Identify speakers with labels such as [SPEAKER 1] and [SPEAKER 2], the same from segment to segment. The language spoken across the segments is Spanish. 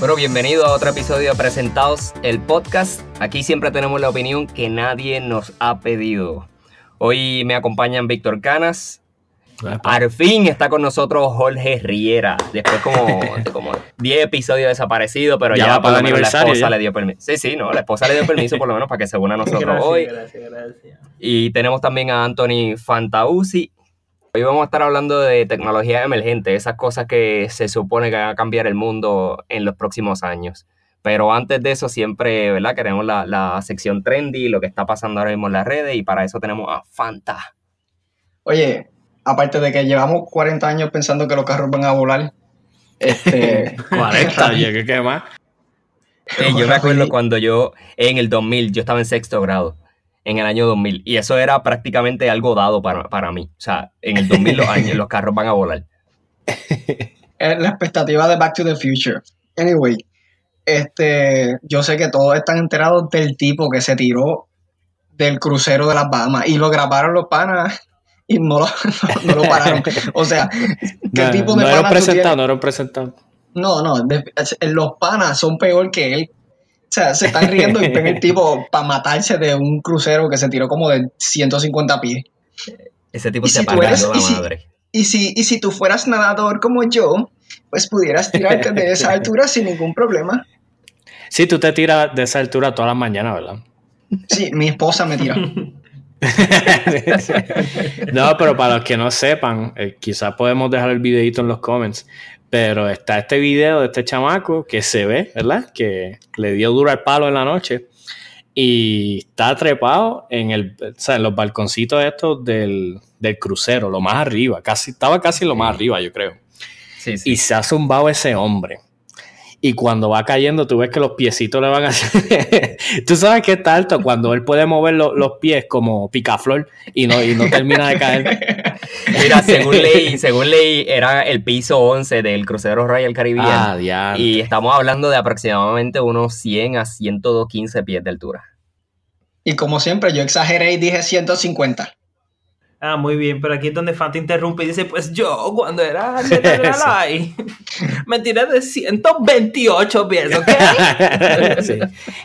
[SPEAKER 1] Bueno, bienvenido a otro episodio de Presentados, el podcast. Aquí siempre tenemos la opinión que nadie nos ha pedido. Hoy me acompañan Víctor Canas. Al fin está con nosotros Jorge Riera. Después como, como 10 episodios desaparecidos, pero ya, para el aniversario, la esposa le dio permiso. Sí, sí, no, la esposa le dio permiso por lo menos para que se una a nosotros hoy. Gracias, gracias. Y tenemos también a Anthony Fantausi Hoy vamos a estar hablando de tecnología emergente, esas cosas que se supone que van a cambiar el mundo en los próximos años. Pero antes de eso, siempre, ¿verdad? Queremos la, la sección trendy, lo que está pasando ahora mismo en las redes, y para eso tenemos a Fanta.
[SPEAKER 2] Oye, aparte de que llevamos 40 años pensando que los carros van a volar. Este,
[SPEAKER 3] 40, ¿qué, qué más?
[SPEAKER 1] yo me acuerdo cuando yo, en el 2000, yo estaba en sexto grado en el año 2000. Y eso era prácticamente algo dado para, para mí. O sea, en el 2000 los, años, los carros van a volar.
[SPEAKER 2] Es la expectativa de Back to the Future. Anyway, este, yo sé que todos están enterados del tipo que se tiró del crucero de las Bahamas y lo grabaron los panas y no lo, no, lo pararon. O sea,
[SPEAKER 3] ¿qué tipo de no panas? Presentado, no eran presentados.
[SPEAKER 2] No, no, los panas son peor que él o sea, se están riendo y ven el tipo para matarse de un crucero que se tiró como de 150 pies.
[SPEAKER 1] Ese tipo se si la madre.
[SPEAKER 2] Y si, y si tú fueras nadador como yo, pues pudieras tirarte de esa altura sin ningún problema.
[SPEAKER 3] Sí, tú te tiras de esa altura todas las mañanas, ¿verdad?
[SPEAKER 2] Sí, mi esposa me tira.
[SPEAKER 3] no, pero para los que no sepan, eh, quizás podemos dejar el videito en los comments. Pero está este video de este chamaco que se ve, ¿verdad? Que le dio duro al palo en la noche. Y está trepado en, el, o sea, en los balconcitos estos del, del, crucero, lo más arriba. Casi, estaba casi lo más arriba, yo creo. Sí, sí. Y se ha zumbado ese hombre. Y cuando va cayendo, tú ves que los piecitos le van a hacer. tú sabes que está alto cuando él puede mover los pies como picaflor y no, y no termina de caer.
[SPEAKER 1] Mira, según ley, según ley, era el piso 11 del crucero Royal Caribbean. Ah, y estamos hablando de aproximadamente unos 100 a 115 pies de altura.
[SPEAKER 2] Y como siempre, yo exageré y dije 150.
[SPEAKER 4] Ah, muy bien, pero aquí es donde Fanta interrumpe y dice, pues yo cuando era ahí me tiré de 128 pies, ¿ok?
[SPEAKER 3] sí.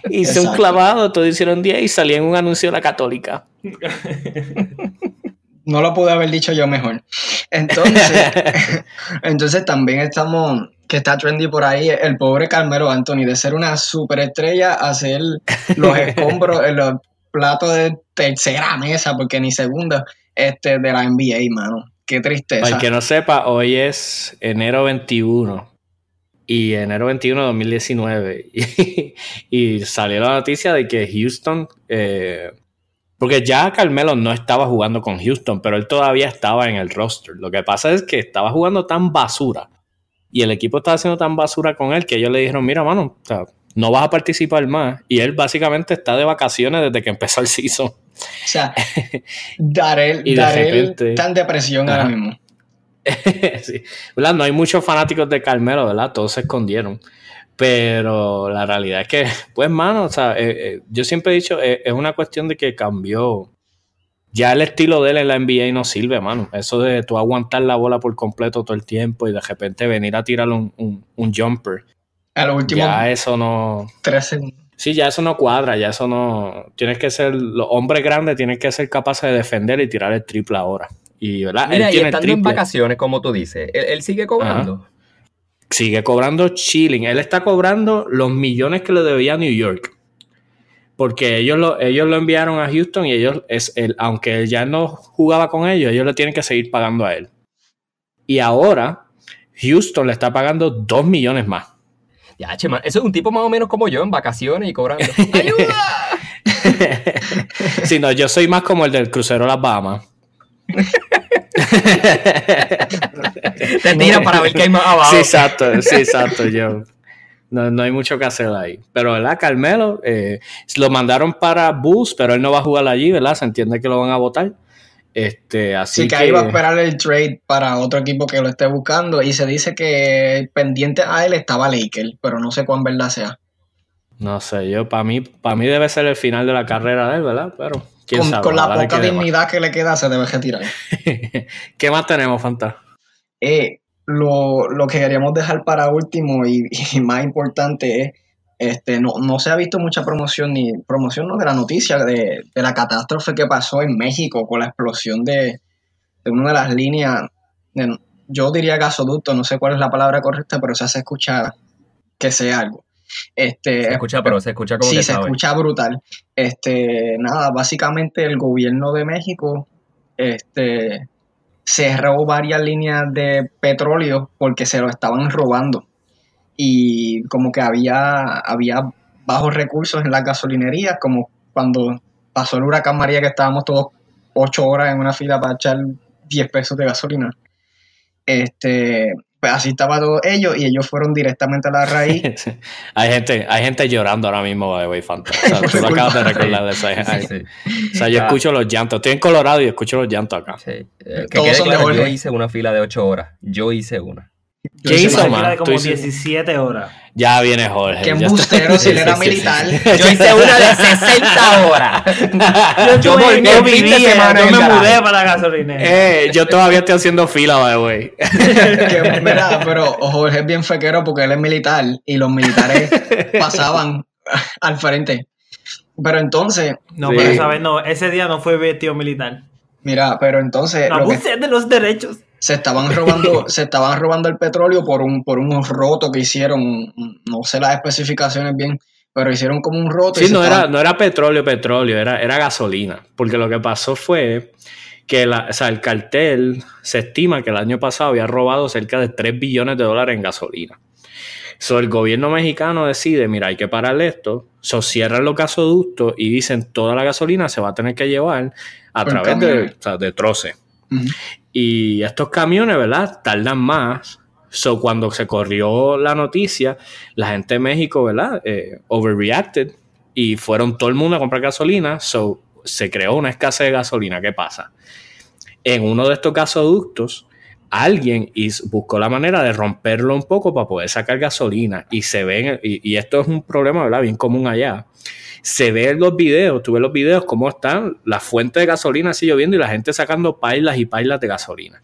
[SPEAKER 3] Hice un clavado, todos hicieron 10 y salí en un anuncio de la católica.
[SPEAKER 2] No lo pude haber dicho yo mejor. Entonces, entonces también estamos, que está trendy por ahí, el pobre Carmelo Anthony, de ser una superestrella a ser los escombros en los platos de tercera mesa, porque ni segunda este, de la NBA, mano. Qué tristeza.
[SPEAKER 3] Para el que no sepa, hoy es enero 21. Y enero 21 de 2019. Y, salió la noticia de que Houston. Eh, porque ya Carmelo no estaba jugando con Houston, pero él todavía estaba en el roster. Lo que pasa es que estaba jugando tan basura. Y el equipo estaba haciendo tan basura con él que ellos le dijeron: Mira, mano, no vas a participar más. Y él básicamente está de vacaciones desde que empezó el season.
[SPEAKER 2] O sea, Darel, Darel está en depresión ahora mismo.
[SPEAKER 3] sí. No hay muchos fanáticos de Carmelo, ¿verdad? Todos se escondieron. Pero la realidad es que, pues, mano, o sea, eh, eh, yo siempre he dicho, eh, es una cuestión de que cambió. Ya el estilo de él en la NBA no sirve, mano. Eso de tú aguantar la bola por completo todo el tiempo y de repente venir a tirar un, un, jumper.
[SPEAKER 2] A lo último.
[SPEAKER 3] Ya eso no.
[SPEAKER 2] Tres segundos.
[SPEAKER 3] Sí, ya eso no cuadra, ya eso no. Tienes que ser, los hombres grandes tienen que ser capaces de defender y tirar el triple ahora. Y, ¿verdad?
[SPEAKER 1] Mira, y estando en vacaciones, como tú dices, él, sigue cobrando.
[SPEAKER 3] Sigue cobrando chilling. Él está cobrando los millones que le debía a New York. Porque ellos lo, ellos lo enviaron a Houston y ellos, es el, aunque él ya no jugaba con ellos, ellos le tienen que seguir pagando a él. Y ahora, Houston le está pagando dos millones más.
[SPEAKER 1] Ya, che, eso es un tipo más o menos como yo en vacaciones y cobrando. ¡Ayuda!
[SPEAKER 3] sí, no, yo soy más como el del crucero Las Bahamas.
[SPEAKER 1] Te tiran para ver qué hay más abajo.
[SPEAKER 3] Sí, exacto, sí, exacto. Yo, no, hay mucho que hacer ahí. Pero, ¿verdad? Carmelo, eh, lo mandaron para Bus, pero él no va a jugar allí, ¿verdad? Se entiende que lo van a votar. Este, así
[SPEAKER 2] sí, que, ahí va a esperar el trade para otro equipo que lo esté buscando y se dice que pendiente a él estaba Laker, pero no sé cuán verdad sea.
[SPEAKER 3] No sé, yo para mí, para mí debe ser el final de la carrera de él, ¿verdad? Pero
[SPEAKER 2] con, sabe. Con la poca dignidad que le queda se debe retirar.
[SPEAKER 3] ¿Qué más tenemos, Fanta?
[SPEAKER 2] Eh, lo, lo, que queríamos dejar para último y, más importante es, este, no, no, se ha visto mucha promoción ni promoción no, de la noticia de, de, la catástrofe que pasó en México con la explosión de, de una de las líneas, yo diría gasoducto, no sé cuál es la palabra correcta, pero se hace escuchar que sea algo. Este,
[SPEAKER 1] se escucha, pero se escucha como
[SPEAKER 2] Sí, se escucha brutal. Este, nada, básicamente el gobierno de México este, cerró varias líneas de petróleo porque se lo estaban robando. Y como que había, había bajos recursos en las gasolinerías, como cuando pasó el huracán María que estábamos todos ocho horas en una fila para echar 10 pesos de gasolina. Este, pues así estaba todo ellos y ellos fueron directamente a la raíz.
[SPEAKER 3] hay gente, hay gente llorando ahora mismo de Way Fantasma. O sea, tú acabas de recordar de eso. O sea, yo escucho los llantos. Estoy en Colorado y escucho los llantos acá.
[SPEAKER 1] Sí. Eh, que Todos claro, yo hice una fila de 8 horas. Yo hice una.
[SPEAKER 4] ¿Qué hizo, man? de como 17 horas.
[SPEAKER 3] Ya viene Jorge.
[SPEAKER 2] Qué embustero si él era militar.
[SPEAKER 1] Yo hice una de 60 horas.
[SPEAKER 4] yo, yo, yo vivía, yo me mudé para la gasolinera.
[SPEAKER 3] Eh, yo todavía estoy haciendo fila, by the way.
[SPEAKER 2] pero Jorge es bien fequero porque él es militar y los militares pasaban al frente. Pero entonces...
[SPEAKER 4] No, pero esa no, ese día no fue vestido militar.
[SPEAKER 2] Mira, pero entonces...
[SPEAKER 4] No abusé de los derechos
[SPEAKER 2] se estaban robando, se estaban robando el petróleo por un, por un roto que hicieron, no sé las especificaciones bien, pero hicieron como un roto.
[SPEAKER 3] Sí, no, era, no era petróleo, petróleo, era, era gasolina. Porque lo que pasó fue que la, o sea, el cartel se estima que el año pasado había robado cerca de 3 billones de dólares en gasolina. So, el gobierno mexicano decide, mira, hay que pararle esto, so, cierran los gasoductos y dicen toda la gasolina se va a tener que llevar a través de, o de troce. Y estos camiones, ¿verdad? Tardan más. So, cuando se corrió la noticia, la gente de México, ¿verdad? Eh, overreacted y fueron todo el mundo a comprar gasolina. So, se creó una escasez de gasolina. ¿Qué pasa? En uno de estos gasoductos, alguien buscó la manera de romperlo un poco para poder sacar gasolina. Y se ven, y, y esto es un problema, ¿verdad? Bien común allá se ve en los videos, tú ves los videos cómo están las fuentes de gasolina así lloviendo y la gente sacando pailas y pailas de gasolina.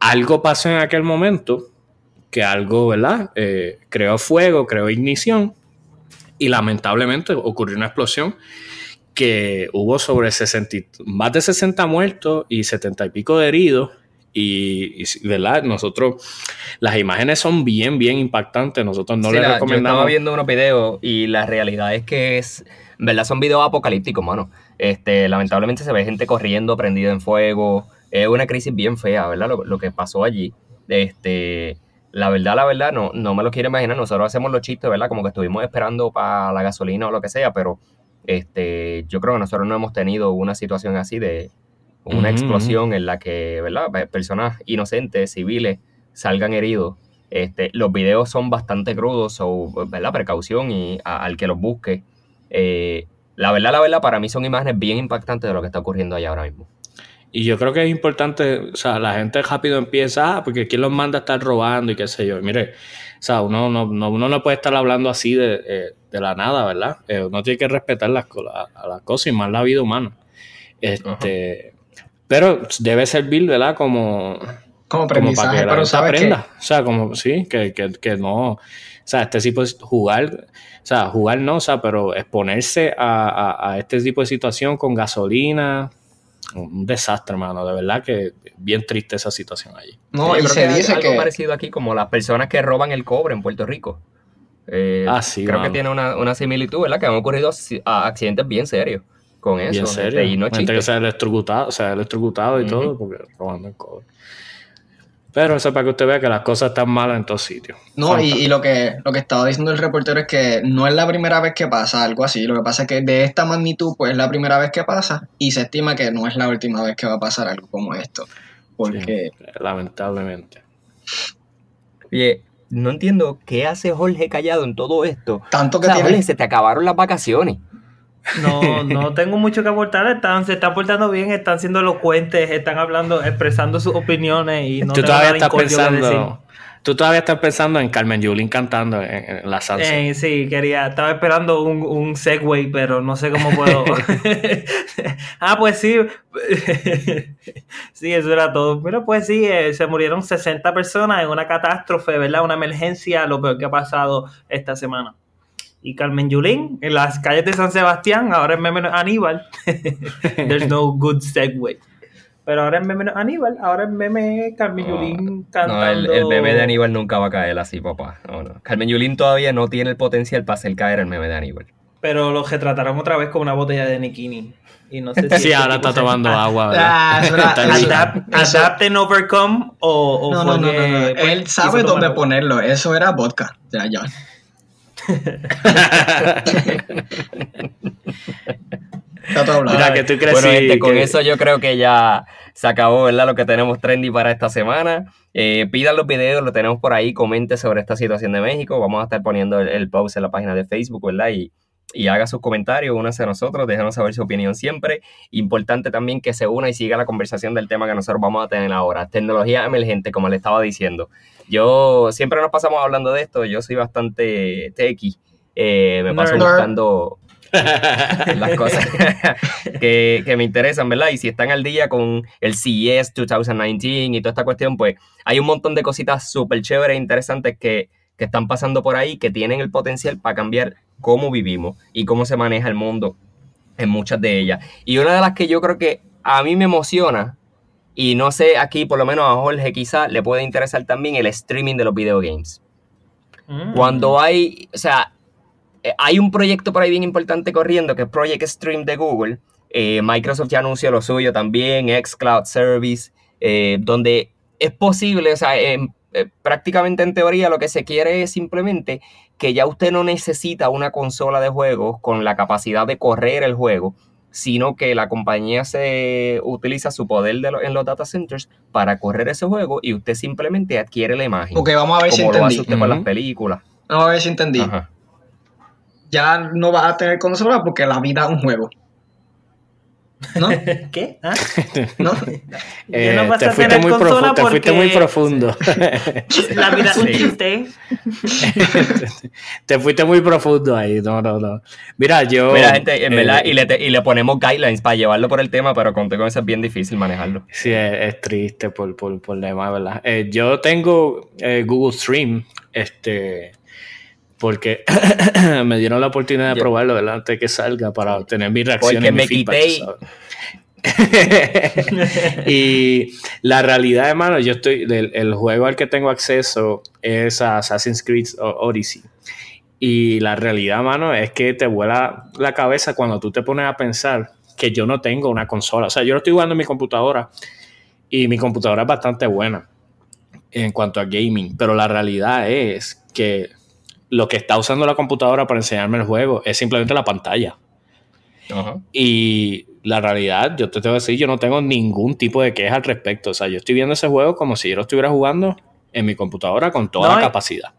[SPEAKER 3] Algo pasó en aquel momento que algo, ¿verdad? Eh, creó fuego, creó ignición y lamentablemente ocurrió una explosión que hubo sobre 60, más de 60 muertos y 70 y pico de heridos y, ¿verdad? Nosotros, las imágenes son bien, bien impactantes. Nosotros no les recomendamos. Yo
[SPEAKER 1] estaba viendo unos videos y la realidad es que es, ¿verdad? Son videos apocalípticos, mano. Este, lamentablemente se ve gente corriendo, prendida en fuego. Es una crisis bien fea, ¿verdad? Lo, que pasó allí. Este, la verdad, la verdad, no, no me lo quiero imaginar. Nosotros hacemos los chistes, ¿verdad? Como que estuvimos esperando para la gasolina o lo que sea, pero este, yo creo que nosotros no hemos tenido una situación así de, una explosión en la que, ¿verdad? Personas inocentes, civiles, salgan heridos. Este, los videos son bastante crudos, o, ¿verdad? Precaución y al que los busque. Eh, la verdad, la verdad, para mí son imágenes bien impactantes de lo que está ocurriendo allá ahora mismo.
[SPEAKER 3] Y yo creo que es importante, o sea, la gente rápido empieza, ah, porque ¿quién los manda a estar robando y qué sé yo? mire, o sea, uno no, uno no puede estar hablando así de, eh, de la nada, ¿verdad? Eh, uno tiene que respetar las, a, las cosas y más la vida humana. Este, pero debe servir, ¿verdad? Como,
[SPEAKER 2] como aprendizaje,
[SPEAKER 3] como para que aprenda. O sea, como, sí, que, que, que, no. O sea, este tipo de jugar, o sea, jugar no, o sea, pero exponerse a, a, este tipo de situación con gasolina, un desastre, hermano. De verdad que bien triste esa situación allí.
[SPEAKER 1] No, y se dice algo parecido aquí como las personas que roban el cobre en Puerto Rico. Eh, ah, sí, creo que tiene una, una, similitud, ¿verdad? Que han ocurrido accidentes bien serios con eso.
[SPEAKER 3] en serio. y no Gente que se ha electrocutado, se ha electrocutado y todo porque robando el cobre. Pero eso es para que usted vea que las cosas están malas en todos sitios.
[SPEAKER 2] No, y, lo que lo que estaba diciendo el reportero es que no es la primera vez que pasa algo así. Lo que pasa es que de esta magnitud, pues es la primera vez que pasa y se estima que no es la última vez que va a pasar algo como esto. Porque.
[SPEAKER 3] lamentablemente.
[SPEAKER 1] Oye, no entiendo qué hace Jorge callado en todo esto.
[SPEAKER 2] Tanto que tiene...
[SPEAKER 1] se te acabaron las vacaciones.
[SPEAKER 4] No, no tengo mucho que aportar. Están, se están portando bien, están siendo elocuentes, están hablando, expresando sus opiniones y no
[SPEAKER 3] Tú todavía estás pensando. tú todavía estás pensando en Carmen Yulín cantando en, la salsa.
[SPEAKER 4] Eh, sí, quería, estaba esperando un, un segue, pero no sé cómo puedo. ah, pues sí. sí, eso era todo. Pero pues sí, eh, se murieron 60 personas en una catástrofe, ¿verdad? Una emergencia, lo peor que ha pasado esta semana. Y Carmen Yulín en las calles de San Sebastián, ahora es meme Aníbal. There's no good segue. Pero ahora es meme Aníbal, ahora es meme Carmen Yulín cantando. No,
[SPEAKER 1] el, meme de Aníbal nunca va a caer así, papá. Carmen Yulín todavía no tiene el potencial para hacer caer el meme de Aníbal.
[SPEAKER 4] Pero lo retrataron otra vez con una botella de Nikini. Y no sé si
[SPEAKER 3] sí, ahora está tomando agua, ¿verdad?
[SPEAKER 4] adapt, and overcome o,
[SPEAKER 2] no, no, no, no, Él sabe dónde ponerlo. Eso era vodka. Ya, ya.
[SPEAKER 1] Mira, que tú crees bueno, con eso yo creo que ya se acabó, ¿verdad? Lo que tenemos trendy para esta semana. Eh, pidan los videos, lo tenemos por ahí, comente sobre esta situación de México. Vamos a estar poniendo el, post en la página de Facebook, ¿verdad? Y, y haga sus comentarios, únase a nosotros, déjenos saber su opinión siempre. Importante también que se una y siga la conversación del tema que nosotros vamos a tener ahora. Tecnología emergente, como le estaba diciendo. Yo siempre nos pasamos hablando de esto, yo soy bastante techie. Eh, me paso buscando las cosas que, me interesan, ¿verdad? Y si están al día con el CES 2019 y toda esta cuestión, pues hay un montón de cositas súper chéveres e interesantes que, que están pasando por ahí que tienen el potencial para cambiar cómo vivimos y cómo se maneja el mundo en muchas de ellas. Y una de las que yo creo que a mí me emociona, y no sé, aquí por lo menos a Jorge quizá le puede interesar también el streaming de los videogames. Mm. Cuando hay, o sea, eh, hay un proyecto por ahí bien importante corriendo que es Project Stream de Google. Eh, Microsoft ya anunció lo suyo también, Xcloud Service, eh, donde es posible, o sea, prácticamente en teoría lo que se quiere es simplemente que ya usted no necesita una consola de juegos con la capacidad de correr el juego, sino que la compañía se utiliza su poder en los data centers para correr ese juego y usted simplemente adquiere la imagen.
[SPEAKER 2] Ok, vamos a ver si
[SPEAKER 1] entendí. Lo con las películas.
[SPEAKER 2] Vamos a ver si entendí ya no vas a tener consola porque la vida es un juego.
[SPEAKER 4] ¿No? ¿Qué? ¿Ah?
[SPEAKER 3] ¿No? Eh, no te, fuiste muy te fuiste muy profundo.
[SPEAKER 4] La vida es un chiste.
[SPEAKER 3] te fuiste muy profundo ahí. No, no, no. Mira, yo.
[SPEAKER 1] Mira, gente, en eh, verdad, y le, y le, ponemos guidelines para llevarlo por el tema, pero conté con eso es bien difícil manejarlo.
[SPEAKER 3] Sí, es, triste por, por, por el tema, ¿verdad? Eh, yo tengo Google Stream, este porque me dieron la oportunidad de probarlo ¿verdad? antes de que salga para obtener mi reacción.
[SPEAKER 1] Porque me quité.
[SPEAKER 3] y la realidad, hermano, yo estoy. El, juego al que tengo acceso es Assassin's Creed Odyssey. Y la realidad, mano, es que te vuela la cabeza cuando tú te pones a pensar que yo no tengo una consola. O sea, yo lo estoy jugando en mi computadora y mi computadora es bastante buena en cuanto a gaming. Pero la realidad es que lo que está usando la computadora para enseñarme el juego es simplemente la pantalla. Y la realidad, yo te tengo que decir, yo no tengo ningún tipo de queja al respecto. O sea, yo estoy viendo ese juego como si yo lo estuviera jugando en mi computadora con toda la capacidad.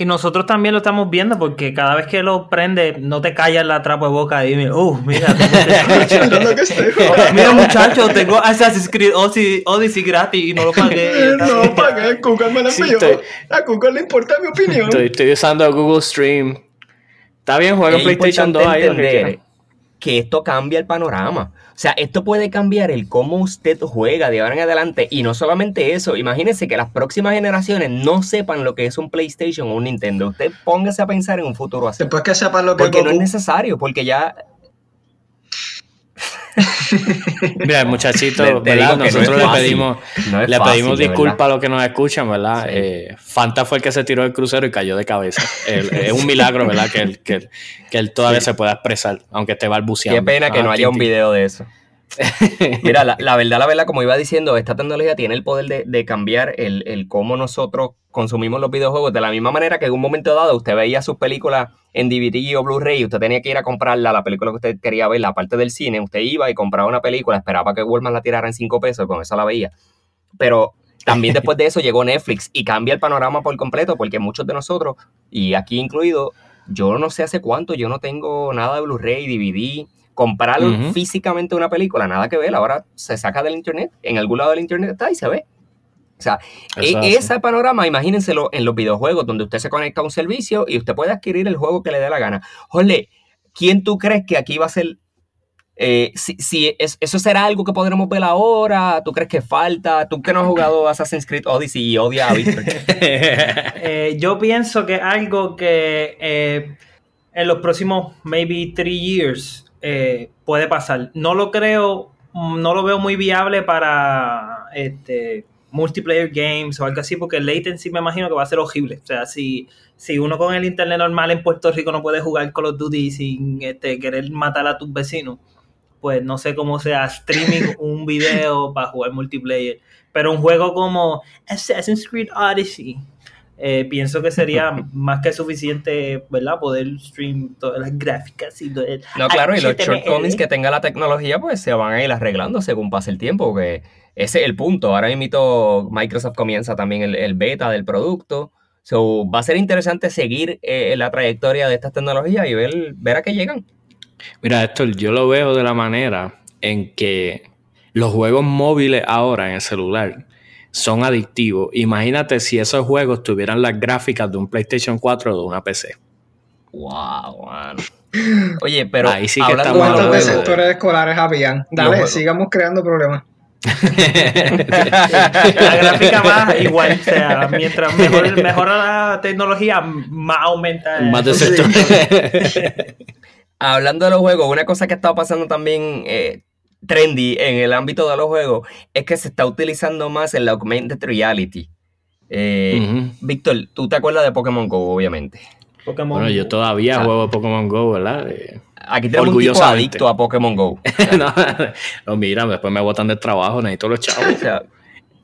[SPEAKER 4] Y nosotros también lo estamos viendo porque cada vez que lo prende, no te callas la trapa de boca y dime, uh, mira, mira muchacho, tengo Assassin's Creed Odyssey, gratis y no lo pagué.
[SPEAKER 2] no lo pagué, Google me lo envió. A Google le importa mi opinión.
[SPEAKER 3] Estoy, usando Google Stream. Está bien, juega en PlayStation 2 ahí.
[SPEAKER 1] que esto cambia el panorama. O sea, esto puede cambiar el cómo usted juega de ahora en adelante. Y no solamente eso, imagínese que las próximas generaciones no sepan lo que es un PlayStation o un Nintendo. Usted póngase a pensar en un futuro así.
[SPEAKER 2] Después que sepan lo que
[SPEAKER 1] Porque no es necesario, porque ya
[SPEAKER 3] Mira, muchachito, nosotros le pedimos, le pedimos disculpas a los que nos escuchan, ¿verdad? Eh, Fanta fue el que se tiró del crucero y cayó de cabeza. es un milagro, ¿verdad? Que él, que, que él todavía se pueda expresar, aunque esté balbuceando.
[SPEAKER 1] Qué pena que no haya un video de eso. Mira, la, verdad, la verdad, como iba diciendo, esta tecnología tiene el poder de, cambiar el, el, cómo nosotros consumimos los videojuegos. De la misma manera que en un momento dado usted veía sus películas en DVD o Blu-ray, usted tenía que ir a comprarla, la película que usted quería ver, la parte del cine, usted iba y compraba una película, esperaba que Walmart la tirara en 5 pesos, con eso la veía. Pero también después de eso llegó Netflix y cambia el panorama por completo, porque muchos de nosotros, y aquí incluido, yo no sé hace cuánto, yo no tengo nada de Blu-ray, DVD, comprar físicamente una película, nada que ver, ahora se saca del internet, en algún lado del internet está y se ve. O sea, e ese panorama, imagínenselo en los videojuegos, donde usted se conecta a un servicio y usted puede adquirir el juego que le dé la gana. Jole, ¿quién tú crees que aquí va a ser eh, si, eso será algo que podremos ver ahora, ¿tú crees que falta? ¿Tú que no has jugado Assassin's Creed Odyssey y odia a Victor?
[SPEAKER 4] Eh, yo pienso que algo que eh, en los próximos maybe three years puede pasar. No lo creo, no lo veo muy viable para este multiplayer games o algo así, porque el latency me imagino que va a ser horrible. O sea, si, si uno con el internet normal en Puerto Rico no puede jugar Call of Duty sin este, querer matar a tus vecinos, pues no sé cómo sea streaming un video para jugar multiplayer. Pero un juego como Assassin's Creed Odyssey, eh, pienso que sería más que suficiente, ¿verdad? Poder stream todas las gráficas y todo
[SPEAKER 1] No, claro, y los shortcomings que tenga la tecnología, pues se van a ir arreglando según pase el tiempo, que ese es el punto. Ahora mismo Microsoft comienza también el, beta del producto. So, va a ser interesante seguir eh, la trayectoria de estas tecnologías y ver, ver a qué llegan.
[SPEAKER 3] Mira, esto yo lo veo de la manera en que los juegos móviles ahora en el celular son adictivos. Imagínate si esos juegos tuvieran las gráficas de un PlayStation 4 o de una PC.
[SPEAKER 1] Wow, man. Oye, pero
[SPEAKER 2] ahí sí que ¿cuántos de sectores escolares habían? Dale, sigamos creando problemas.
[SPEAKER 4] la gráfica más igual, o sea, mientras mejor, mejora la tecnología, más aumenta.
[SPEAKER 3] Más de sector.
[SPEAKER 1] hablando de los juegos, una cosa que está pasando también eh, trendy en el ámbito de los juegos es que se está utilizando más el augmented reality. Eh, Víctor, tú te acuerdas de Pokémon Go, obviamente.
[SPEAKER 3] bueno, yo todavía juego Pokémon Go, ¿verdad?
[SPEAKER 1] Eh, aquí tenemos un tipo adicto a Pokémon Go.
[SPEAKER 3] no, mira, después me botan del trabajo, necesito los chavos. o sea,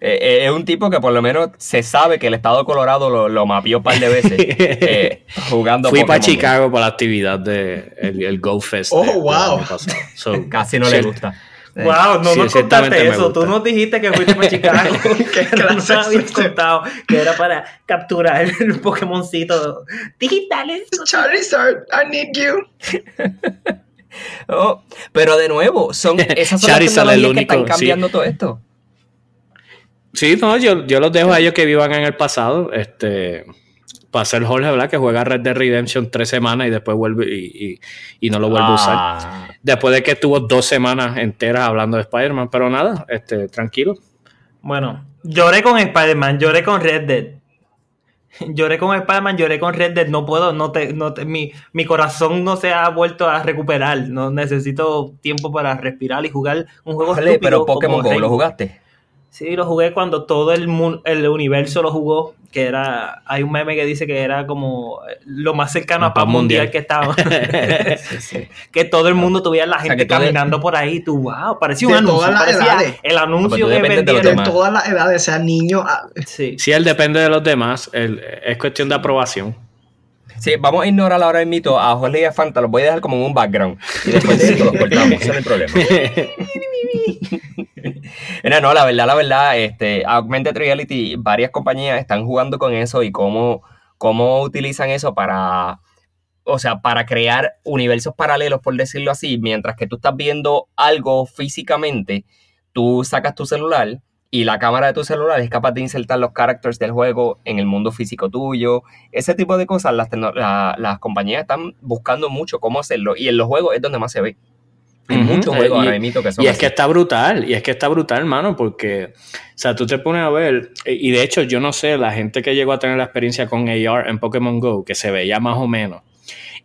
[SPEAKER 1] eh, eh, es un tipo que por lo menos se sabe que el estado de Colorado lo, lo mapeó un par de veces eh, jugando
[SPEAKER 3] Fui para Chicago por la actividad del de el, Go Fest.
[SPEAKER 2] Oh, wow.
[SPEAKER 1] Casi no le gusta.
[SPEAKER 4] Wow, no nos contaste eso. Tú nos dijiste que fuiste para Chicago. que no nos habías contado que era para capturar el Pokémoncito digitales.
[SPEAKER 2] Charizard, I need you.
[SPEAKER 1] oh, pero de nuevo, son esas son las que están cambiando todo esto.
[SPEAKER 3] Sí, no, yo, yo los dejo a ellos que vivan en el pasado. Este, para ser Jorge, ¿verdad? Que juega Red Dead Redemption tres semanas y después vuelve y, no lo vuelve a usar. Ah. Después de que estuvo dos semanas enteras hablando de Spider-Man. Pero nada, este, tranquilo.
[SPEAKER 4] Bueno, lloré con Spider-Man, lloré con Red Dead. Lloré con Spider-Man, lloré con Red Dead. No puedo, no te, no mi, mi corazón no se ha vuelto a recuperar. No necesito tiempo para respirar y jugar un juego.
[SPEAKER 1] Vale, pero Pokémon Go, ¿lo jugaste?
[SPEAKER 4] Sí, lo jugué cuando todo el, el universo lo jugó, que era, hay un meme que dice que era como lo más cercano a paz mundial. que estaba. Que todo el mundo tuviera la gente caminando por ahí, tú, wow, parecía un anuncio, parecía el anuncio que vendieron.
[SPEAKER 2] De, todas las edades, sea niño.
[SPEAKER 3] Sí. Si él depende de los demás, es cuestión de aprobación.
[SPEAKER 1] Sí, vamos a ignorar ahora el mito a Jorge y a Fanta, los voy a dejar como en un background. Y después de eso los cortamos, ese no es el problema. no, la verdad, la verdad, este, Augmented Reality, varias compañías están jugando con eso y cómo, cómo utilizan eso para, o sea, para crear universos paralelos, por decirlo así, mientras que tú estás viendo algo físicamente, tú sacas tu celular y la cámara de tu celular es capaz de insertar los characters del juego en el mundo físico tuyo. Ese tipo de cosas las, las compañías están buscando mucho cómo hacerlo y en los juegos es donde más se ve. Hay muchos juegos ahora mismo que son
[SPEAKER 3] Y es que está brutal, y es que está brutal, hermano, porque, o sea, tú te pones a ver, y de hecho yo no sé, la gente que llegó a tener la experiencia con AR en Pokémon Go, que se veía más o menos,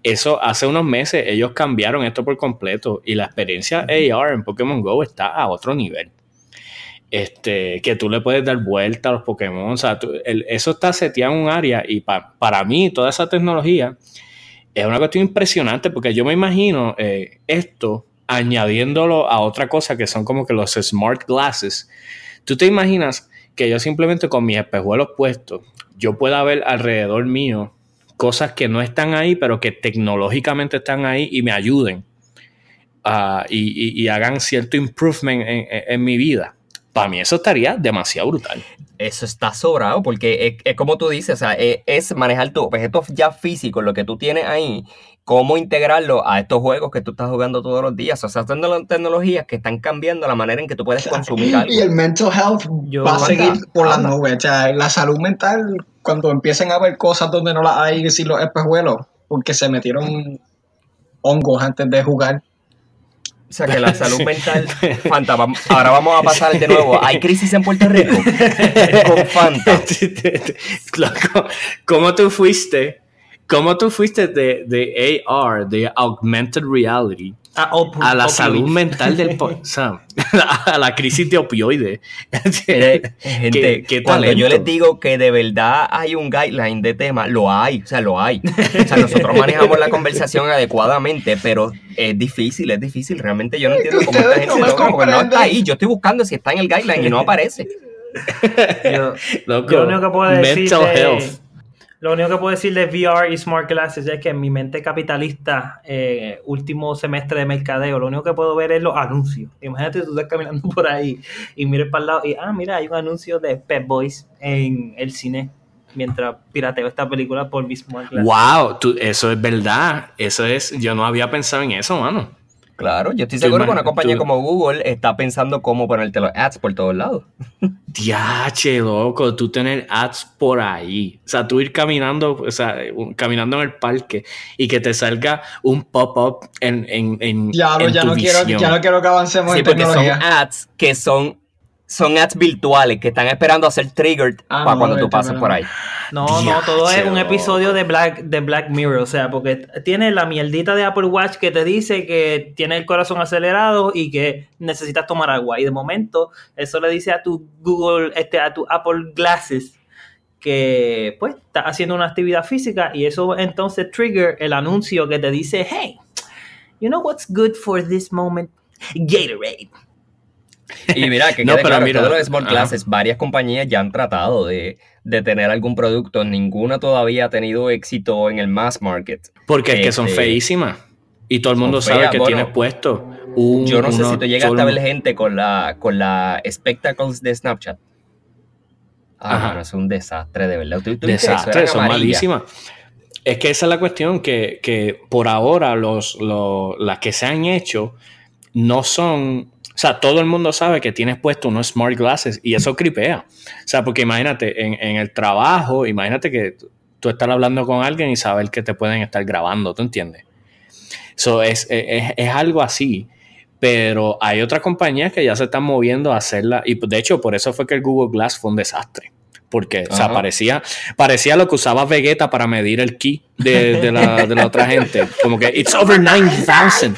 [SPEAKER 3] eso hace unos meses ellos cambiaron esto por completo y la experiencia AR en Pokémon Go está a otro nivel este, que tú le puedes dar vuelta a los Pokémon. O sea, eso está seteado en un área y para mí toda esa tecnología es una cuestión impresionante porque yo me imagino eh, esto añadiéndolo a otra cosa que son como que los smart glasses. Tú te imaginas que yo simplemente con mis espejuelos puestos, yo pueda ver alrededor mío cosas que no están ahí, pero que tecnológicamente están ahí y me ayuden ah, y, hagan cierto improvement en mi vida para mí eso estaría demasiado brutal.
[SPEAKER 1] Eso está sobrado, porque es, como tú dices, o sea, es, manejar tu objetos ya físicos, lo que tú tienes ahí, cómo integrarlo a estos juegos que tú estás jugando todos los días. O sea, están tecnologías que están cambiando la manera en que tú puedes consumir algo.
[SPEAKER 2] Y el mental health va a seguir por las nubes. O sea, la salud mental, cuando empiecen a ver cosas donde no las hay, si los espejuelos, porque se metieron hongos antes de jugar.
[SPEAKER 1] O sea que la salud mental, Fanta, ahora vamos a pasar de nuevo. ¿Hay crisis en Puerto Rico? Con Fanta.
[SPEAKER 3] ¿Cómo tú fuiste? ¿Cómo tú fuiste de, de AR, de Augmented Reality, a, la salud mental del o sea, a la crisis de opioides.
[SPEAKER 1] Gente, cuando yo les digo que de verdad hay un guideline de tema, lo hay, o sea, lo hay. O sea, nosotros manejamos la conversación adecuadamente, pero es difícil, es difícil. Realmente yo no entiendo cómo esta gente no, porque no está ahí. Yo estoy buscando si está en el guideline y no aparece.
[SPEAKER 4] Yo, lo único que puedo decir Mental health lo único que puedo decir de VR y Smart Glasses es que en mi mente capitalista, eh, último semestre de mercadeo, lo único que puedo ver es los anuncios. Imagínate tú estás caminando por ahí y mires para el lado y, ah, mira, hay un anuncio de Pet Boys en el cine mientras pirateo esta película por mi Smart Glasses.
[SPEAKER 3] ¡Wow! eso es verdad. Eso es, yo no había pensado en eso, mano.
[SPEAKER 1] Claro, yo estoy seguro que una compañía como Google está pensando cómo ponerte los ads por todos lados.
[SPEAKER 3] Diache, loco, tú tener ads por ahí. O sea, tú ir caminando, o sea, caminando en el parque y que te salga un pop-up en, en, en,
[SPEAKER 2] ya, ya no quiero, ya no quiero que avancemos
[SPEAKER 1] sí, porque son ads que son son ads virtuales que están esperando a ser triggered ah, para cuando tú pases por ahí.
[SPEAKER 4] No, no, todo es un episodio de Black, de Black Mirror, o sea, porque tiene la mierdita de Apple Watch que te dice que tiene el corazón acelerado y que necesitas tomar agua. Y de momento, eso le dice a tu Google, este, a tu Apple Glasses que pues está haciendo una actividad física y eso entonces trigger el anuncio que te dice, hey, you know what's good for this moment? Gatorade.
[SPEAKER 1] Y mira, que no, pero mira, todos los small classes, varias compañías ya han tratado de, tener algún producto, ninguna todavía ha tenido éxito en el mass market.
[SPEAKER 3] Porque es que son este, feísimas. Y todo el mundo sabe que tienes puesto un,
[SPEAKER 1] Yo no sé si tú llegas a ver gente con la, con la Spectacles de Snapchat. Ah, no, es un desastre, de verdad.
[SPEAKER 3] desastre, son malísimas. Es que esa es la cuestión, que, que por ahora los, las que se han hecho no son sea, todo el mundo sabe que tienes puesto unos smart glasses y eso cripea. O sea, porque imagínate, en, el trabajo, imagínate que tú estás hablando con alguien y sabes que te pueden estar grabando, ¿tú entiendes? Eso es, es, algo así. Pero hay otras compañías que ya se están moviendo a hacerla. Y de hecho, por eso fue que el Google Glass fue un desastre. Porque, o sea, parecía, parecía lo que usaba Vegeta para medir el ki de, de, la, de la otra gente. Como que, it's over 9000.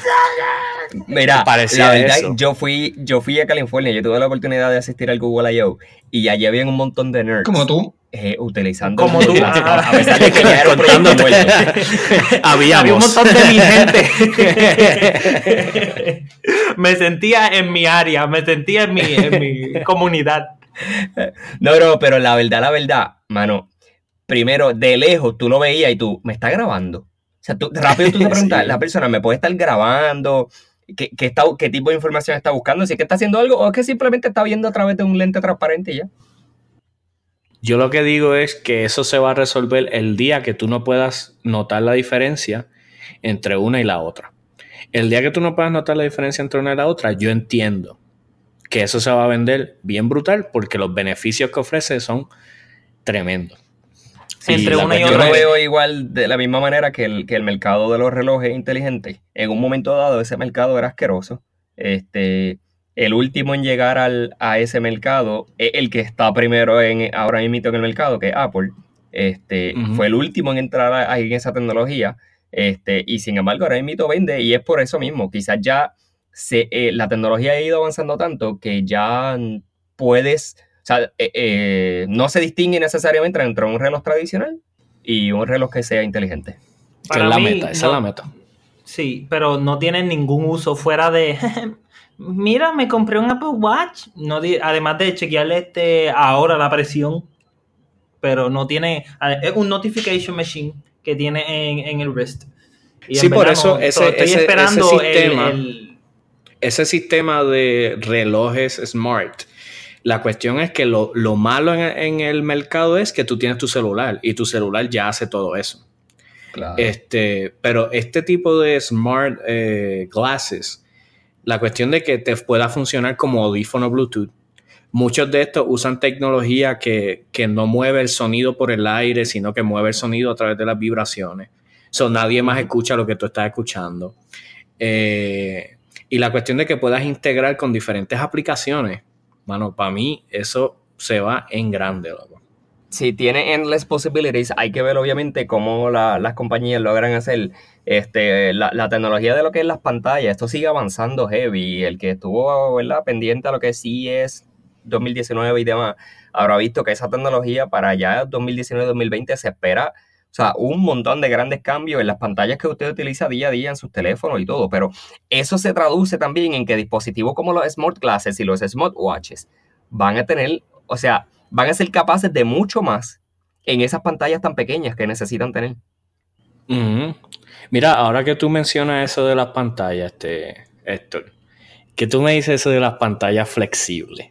[SPEAKER 1] Mira, la verdad, yo fui, yo fui a California, yo tuve la oportunidad de asistir al Google I.O. y allí había un montón de nerds.
[SPEAKER 2] Como tú.
[SPEAKER 1] Eh, utilizando
[SPEAKER 4] como tú
[SPEAKER 1] a pesar de que ya era un
[SPEAKER 4] había, había un montón de mi gente. Me sentía en mi área me sentía en mi, en mi comunidad.
[SPEAKER 1] No no pero la verdad la verdad mano primero de lejos tú lo veías y tú me está grabando o sea tú rápido tú te preguntas la persona me puede estar grabando qué, qué tipo de información está buscando, si es que está haciendo algo o es que simplemente está viendo a través de un lente transparente y ya.
[SPEAKER 3] Yo lo que digo es que eso se va a resolver el día que tú no puedas notar la diferencia entre una y la otra. El día que tú no puedas notar la diferencia entre una y la otra, yo entiendo que eso se va a vender bien brutal porque los beneficios que ofrece son tremendos
[SPEAKER 1] entre una y otra. Yo lo veo igual de la misma manera que el, que el mercado de los relojes inteligentes. En un momento dado ese mercado era asqueroso. Este, el último en llegar al, a ese mercado es el que está primero en, ahora mismo en el mercado, que es Apple. Este, Fue el último en entrar ahí en esa tecnología. Este, y sin embargo, ahora mismo vende y es por eso mismo. Quizás ya se, eh, la tecnología ha ido avanzando tanto que ya puedes o sea, eh, eh, no se distingue necesariamente entre un reloj tradicional y un reloj que sea inteligente.
[SPEAKER 3] Para es la meta, esa es la meta.
[SPEAKER 4] Sí, pero no tienen ningún uso fuera de. Mira, me compré un Apple Watch. No, además de chequearle este ahora la presión. Pero no tiene. Es un notification machine que tiene en, el wrist.
[SPEAKER 3] sí, por eso ese, estoy esperando sistema, ese sistema de relojes smart La cuestión es que lo, malo en, el mercado es que tú tienes tu celular y tu celular ya hace todo eso. Este, pero este tipo de smart eh, glasses, la cuestión de que te pueda funcionar como audífono Bluetooth, muchos de estos usan tecnología que, no mueve el sonido por el aire, sino que mueve el sonido a través de las vibraciones. So, nadie más escucha lo que tú estás escuchando. Eh, y la cuestión de que puedas integrar con diferentes aplicaciones, mano, para mí eso se va en grande, loco.
[SPEAKER 1] Si tiene endless possibilities, hay que ver obviamente cómo las compañías logran hacer este, la, tecnología de lo que es las pantallas. Esto sigue avanzando heavy. El que estuvo pendiente a lo que sí es 2019 y demás, habrá visto que esa tecnología para ya 2019-2020 se espera o sea, un montón de grandes cambios en las pantallas que usted utiliza día a día en sus teléfonos y todo, pero eso se traduce también en que dispositivos como los smart glasses y los smartwatches van a tener, o sea, van a ser capaces de mucho más en esas pantallas tan pequeñas que necesitan tener.
[SPEAKER 3] Mira, ahora que tú mencionas eso de las pantallas, este, Héctor, ¿qué tú me dices eso de las pantallas flexibles?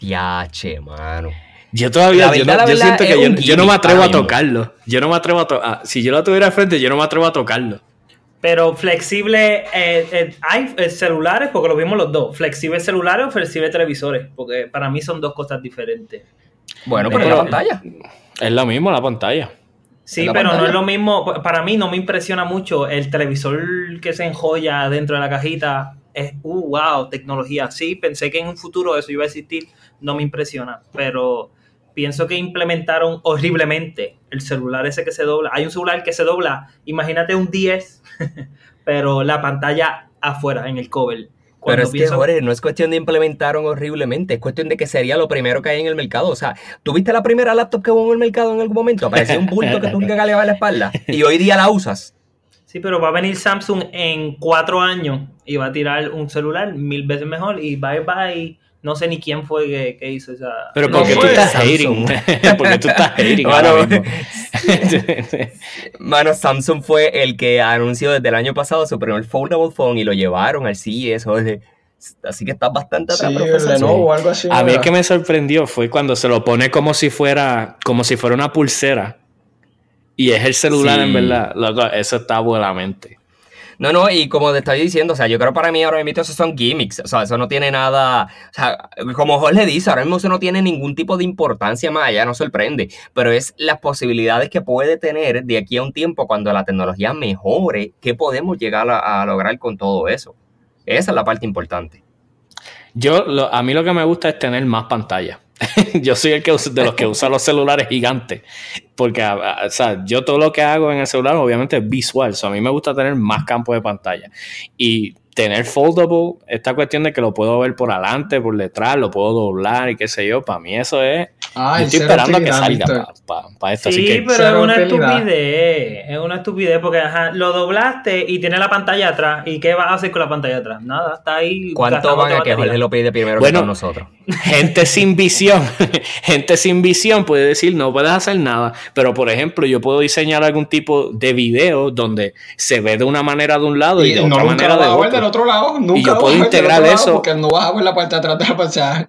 [SPEAKER 1] Yache, mano.
[SPEAKER 3] Yo todavía, yo, siento que yo, no me atrevo a tocarlo. Yo no me atrevo a tocarlo. Si yo lo tuviera al frente, yo no me atrevo a tocarlo.
[SPEAKER 4] Pero flexible, eh, eh, hay eh, celulares, porque lo vimos los dos. Flexible celulares o flexible televisores, porque para mí son dos cosas diferentes.
[SPEAKER 1] Bueno, pero, la pantalla.
[SPEAKER 3] Es lo mismo la pantalla.
[SPEAKER 4] Sí, pero no es lo mismo. Para mí no me impresiona mucho el televisor que se enjolla dentro de la cajita. Es, uh, wow, tecnología. Sí, pensé que en un futuro eso iba a existir. No me impresiona, pero pienso que implementaron horriblemente el celular ese que se dobla. Hay un celular que se dobla, imagínate un 10, pero la pantalla afuera, en el cover.
[SPEAKER 1] pero es que, Jorge, no es cuestión de implementaron horriblemente, es cuestión de que sería lo primero que hay en el mercado. O sea, ¿tuviste la primera laptop que hubo en el mercado en algún momento? Parecía un bulto que tú que a la espalda y hoy día la usas.
[SPEAKER 4] Sí, pero va a venir Samsung en cuatro años y va a tirar un celular mil veces mejor y bye bye no sé ni quién fue que, hizo esa.
[SPEAKER 3] Pero porque tú estás hating. porque tú estás hating.
[SPEAKER 1] Mano, Samsung fue el que anunció desde el año pasado su primer foldable phone y lo llevaron al CES. Así que está bastante atrás.
[SPEAKER 2] Sí,
[SPEAKER 3] A mí el que me sorprendió fue cuando se lo pone como si fuera, como si fuera una pulsera. Y es el celular, en verdad. eso está buenamente.
[SPEAKER 1] No, no, y como te estoy diciendo, o sea, yo creo para mí ahora mismo esos son gimmicks, o sea, eso no tiene nada, o sea, como Jorge dice, ahora mismo eso no tiene ningún tipo de importancia más allá, no sorprende, pero es las posibilidades que puede tener de aquí a un tiempo cuando la tecnología mejore, qué podemos llegar a, lograr con todo eso. Esa es la parte importante.
[SPEAKER 3] Yo, a mí lo que me gusta es tener más pantalla. yo soy el que de los que usa los celulares gigantes. Porque, o sea, yo todo lo que hago en el celular obviamente es visual. a mí me gusta tener más campo de pantalla. Y tener foldable, esta cuestión de que lo puedo ver por adelante, por detrás, lo puedo doblar y qué sé yo, para mí eso es... estoy esperando a que salga para esto.
[SPEAKER 4] Sí, pero es una estupidez, es una estupidez porque lo doblaste y tiene la pantalla atrás. ¿Y qué vas a hacer con la pantalla atrás? Nada, está ahí.
[SPEAKER 1] ¿Cuánto van a que Jorge lo pide primero bueno, que nosotros?
[SPEAKER 3] Gente sin visión, gente sin visión puede decir no puedes hacer nada, pero por ejemplo yo puedo diseñar algún tipo de video donde se ve de una manera de un lado y, de otra manera de otro
[SPEAKER 2] otro lado. Nunca
[SPEAKER 3] y yo puedo integrar eso.
[SPEAKER 2] Porque no vas a ver la parte de atrás de la pantalla.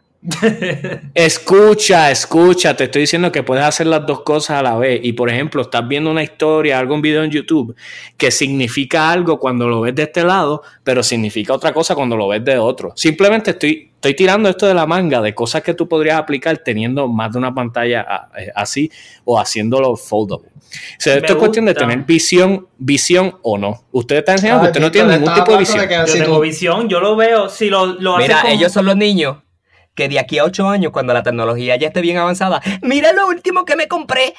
[SPEAKER 3] Escucha, escucha, te estoy diciendo que puedes hacer las dos cosas a la vez. Y por ejemplo, estás viendo una historia, algún video en YouTube que significa algo cuando lo ves de este lado, pero significa otra cosa cuando lo ves de otro. Simplemente estoy, estoy tirando esto de la manga de cosas que tú podrías aplicar teniendo más de una pantalla eh, así o haciéndolo foldable. O sea, esto es cuestión de tener visión, visión o no. Usted está enseñando que usted no tiene ningún tipo de visión.
[SPEAKER 4] yo tengo visión, yo lo veo. Si lo, lo
[SPEAKER 1] Mira, ellos son los niños que de aquí a ocho años, cuando la tecnología ya esté bien avanzada, mira lo último que me compré.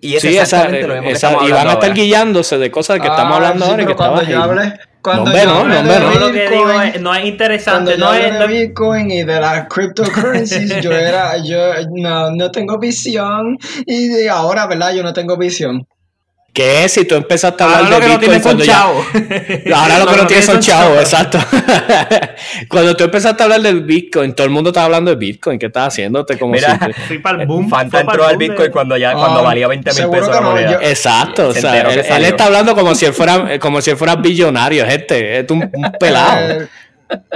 [SPEAKER 3] Y es exactamente lo mismo que estamos y van a estar guiándose de cosas que estamos hablando ahora y que
[SPEAKER 2] cuando yo hablé, cuando
[SPEAKER 4] no, yo no, no, no, lo que digo es, no es interesante, no es
[SPEAKER 2] de Bitcoin y de las cryptocurrencies, yo era yo no, no tengo visión y de ahora, ¿verdad? Yo no tengo visión.
[SPEAKER 3] ¿Qué? Si tú empezaste a hablar de Bitcoin cuando ya... Ahora lo que no, tienes son chavos, exacto. cuando tú empezaste a hablar del Bitcoin, todo el mundo estaba hablando de Bitcoin. ¿Qué estás haciéndote como
[SPEAKER 1] Mira, fui para el boom. Fanta entró al Bitcoin cuando ya cuando ah, valía 20 mil pesos la moneda.
[SPEAKER 3] Exacto. o sea, él, está hablando como si él fuera, como si él fuera billonario, gente. Es un, pelado.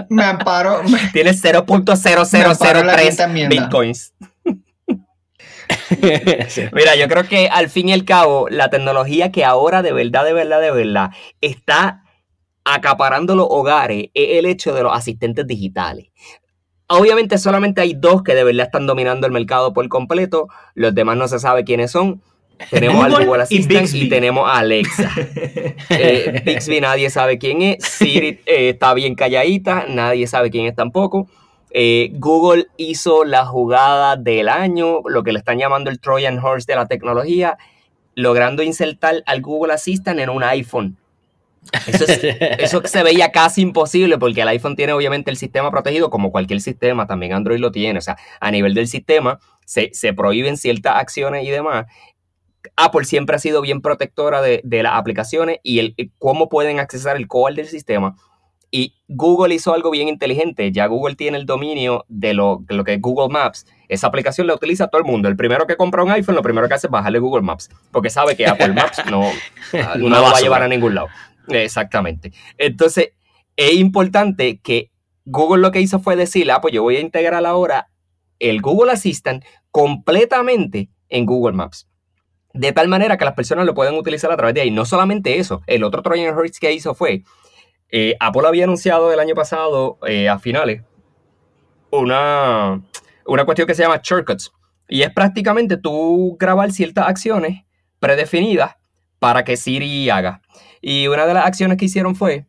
[SPEAKER 2] Me amparo.
[SPEAKER 1] Tienes 0.0003 bitcoins. Mira, yo creo que al fin y al cabo, la tecnología que ahora de verdad, de verdad, de verdad está acaparando los hogares es el hecho de los asistentes digitales. Obviamente solamente hay dos que de verdad están dominando el mercado por completo, los demás no se sabe quiénes son. Tenemos al Google Assistant y, tenemos a Alexa. eh, Bixby nadie sabe quién es, Siri eh, está bien calladita, nadie sabe quién es tampoco. Eh, Google hizo la jugada del año, lo que le están llamando el Trojan Horse de la tecnología, logrando insertar al Google Assistant en un iPhone. Eso, eso se veía casi imposible porque el iPhone tiene obviamente el sistema protegido como cualquier sistema, también Android lo tiene, o sea, a nivel del sistema se, prohíben ciertas acciones y demás. Apple siempre ha sido bien protectora de, las aplicaciones y el, cómo pueden accesar el core del sistema y Google hizo algo bien inteligente. Ya Google tiene el dominio de lo, lo, que es Google Maps. Esa aplicación la utiliza todo el mundo. El primero que compra un iPhone, lo primero que hace es bajarle Google Maps. Porque sabe que Apple Maps no, no, lo va a llevar a ningún lado. Exactamente. Entonces, es importante que Google lo que hizo fue decir, ah, pues yo voy a integrar ahora el Google Assistant completamente en Google Maps. De tal manera que las personas lo pueden utilizar a través de ahí. No solamente eso, el otro Trojan Horse que hizo fue eh, Apple había anunciado el año pasado, eh, a finales, una, una cuestión que se llama shortcuts. Y es prácticamente tú grabar ciertas acciones predefinidas para que Siri haga. Y una de las acciones que hicieron fue,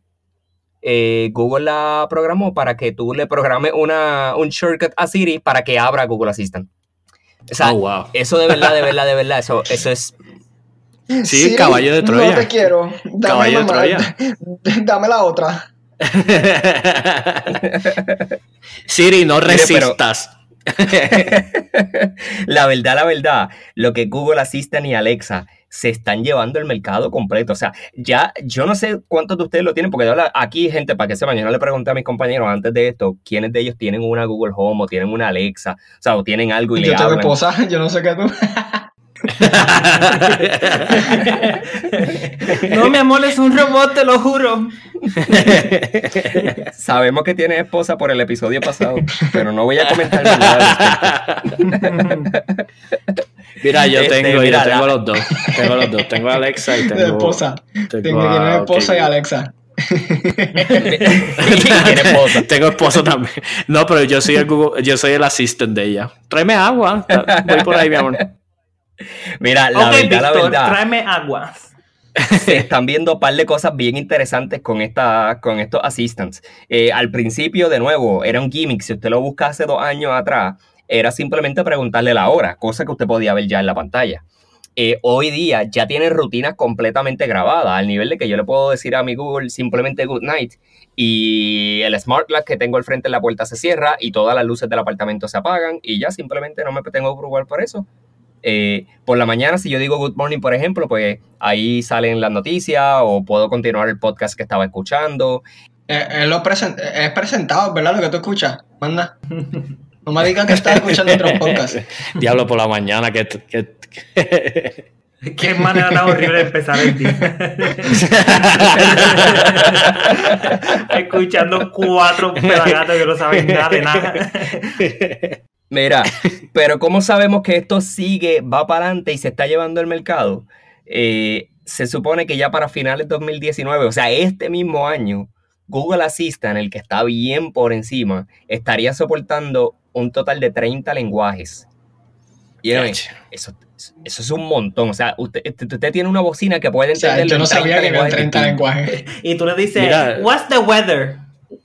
[SPEAKER 1] eh, Google la programó para que tú le programes una, un shortcut a Siri para que abra Google Assistant. O sea, oh, eso de verdad, de verdad, de verdad, eso, eso es
[SPEAKER 3] Sí, caballo de Troya.
[SPEAKER 2] No te quiero. Dame, caballo de Troya. Dame la otra.
[SPEAKER 3] Siri, no resistas.
[SPEAKER 1] la verdad, la verdad, lo que Google Assistant y Alexa se están llevando el mercado completo. O sea, ya yo no sé cuántos de ustedes lo tienen, porque aquí, gente, para que sepan, yo no le pregunté a mis compañeros antes de esto, quiénes de ellos tienen una Google Home o tienen una Alexa, o sea, o tienen algo y
[SPEAKER 2] yo tengo esposa, yo no sé qué tú.
[SPEAKER 4] no, mi amor, es un robot, te lo juro.
[SPEAKER 1] Sabemos que tiene esposa por el episodio pasado, pero no voy a comentar nada.
[SPEAKER 3] Mira, yo este, tengo, mira, tengo los dos. Tengo los dos. Tengo a Alexa y tengo.
[SPEAKER 2] esposa. Tengo, a, esposa y Alexa.
[SPEAKER 3] esposa? Tengo esposa también. No, pero yo soy el Google, yo soy el assistant de ella. Tráeme agua. Voy por ahí, mi amor.
[SPEAKER 1] Mira, la verdad, la verdad.
[SPEAKER 4] Tráeme agua.
[SPEAKER 1] Se están viendo un par de cosas bien interesantes con, esta, con estos assistants. Eh, al principio, de nuevo, era un gimmick. Si usted lo busca hace dos años atrás, era simplemente preguntarle la hora, cosa que usted podía ver ya en la pantalla. Eh, hoy día ya tiene rutinas completamente grabadas, al nivel de que yo le puedo decir a mi Google simplemente good night y el smart lock que tengo al frente de la puerta se cierra y todas las luces del apartamento se apagan y ya simplemente no me tengo que preocupar por eso. Eh, por la mañana, si yo digo good morning, por ejemplo, pues ahí salen las noticias o puedo continuar el podcast que estaba escuchando.
[SPEAKER 2] Eh, lo es presentado, ¿verdad? Lo que tú escuchas. Manda. No me digas que estás escuchando otro podcast.
[SPEAKER 3] Diablo por la mañana, que.
[SPEAKER 4] Qué manera tan horrible de empezar el día. Escuchando cuatro pedagatos que no saben nada de nada.
[SPEAKER 1] Mira, pero ¿cómo sabemos que esto sigue, va para adelante y se está llevando el mercado? Eh, se supone que ya para finales de 2019, o sea, este mismo año, Google Assistant, el que está bien por encima, estaría soportando un total de 30 lenguajes. Y eso, eso es un montón. O sea, usted, usted tiene una bocina que puede entender.
[SPEAKER 2] yo no sabía que había 30 lenguajes.
[SPEAKER 4] Y tú le dices, What's the weather?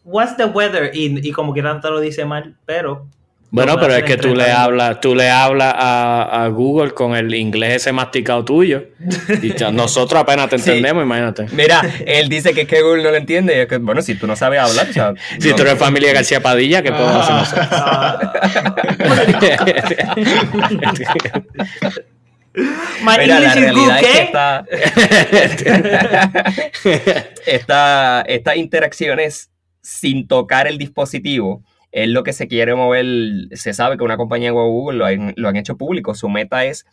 [SPEAKER 4] What's the weather? Y, y como que tanto lo dice mal, pero
[SPEAKER 3] bueno, pero es que tú le hablas, tú le hablas a, Google con el inglés ese masticado tuyo. Y nosotros apenas te entendemos, imagínate.
[SPEAKER 1] Mira, él dice que, es que Google no lo entiende. Y es que, bueno, si tú no sabes hablar, o sea,
[SPEAKER 3] Si tú eres familia García Padilla, ¿qué podemos hacer nosotros?
[SPEAKER 1] Mira, la realidad es que esta, estas interacciones sin tocar el dispositivo es lo que se quiere mover. Se sabe que una compañía como Google lo han, hecho público. Su meta es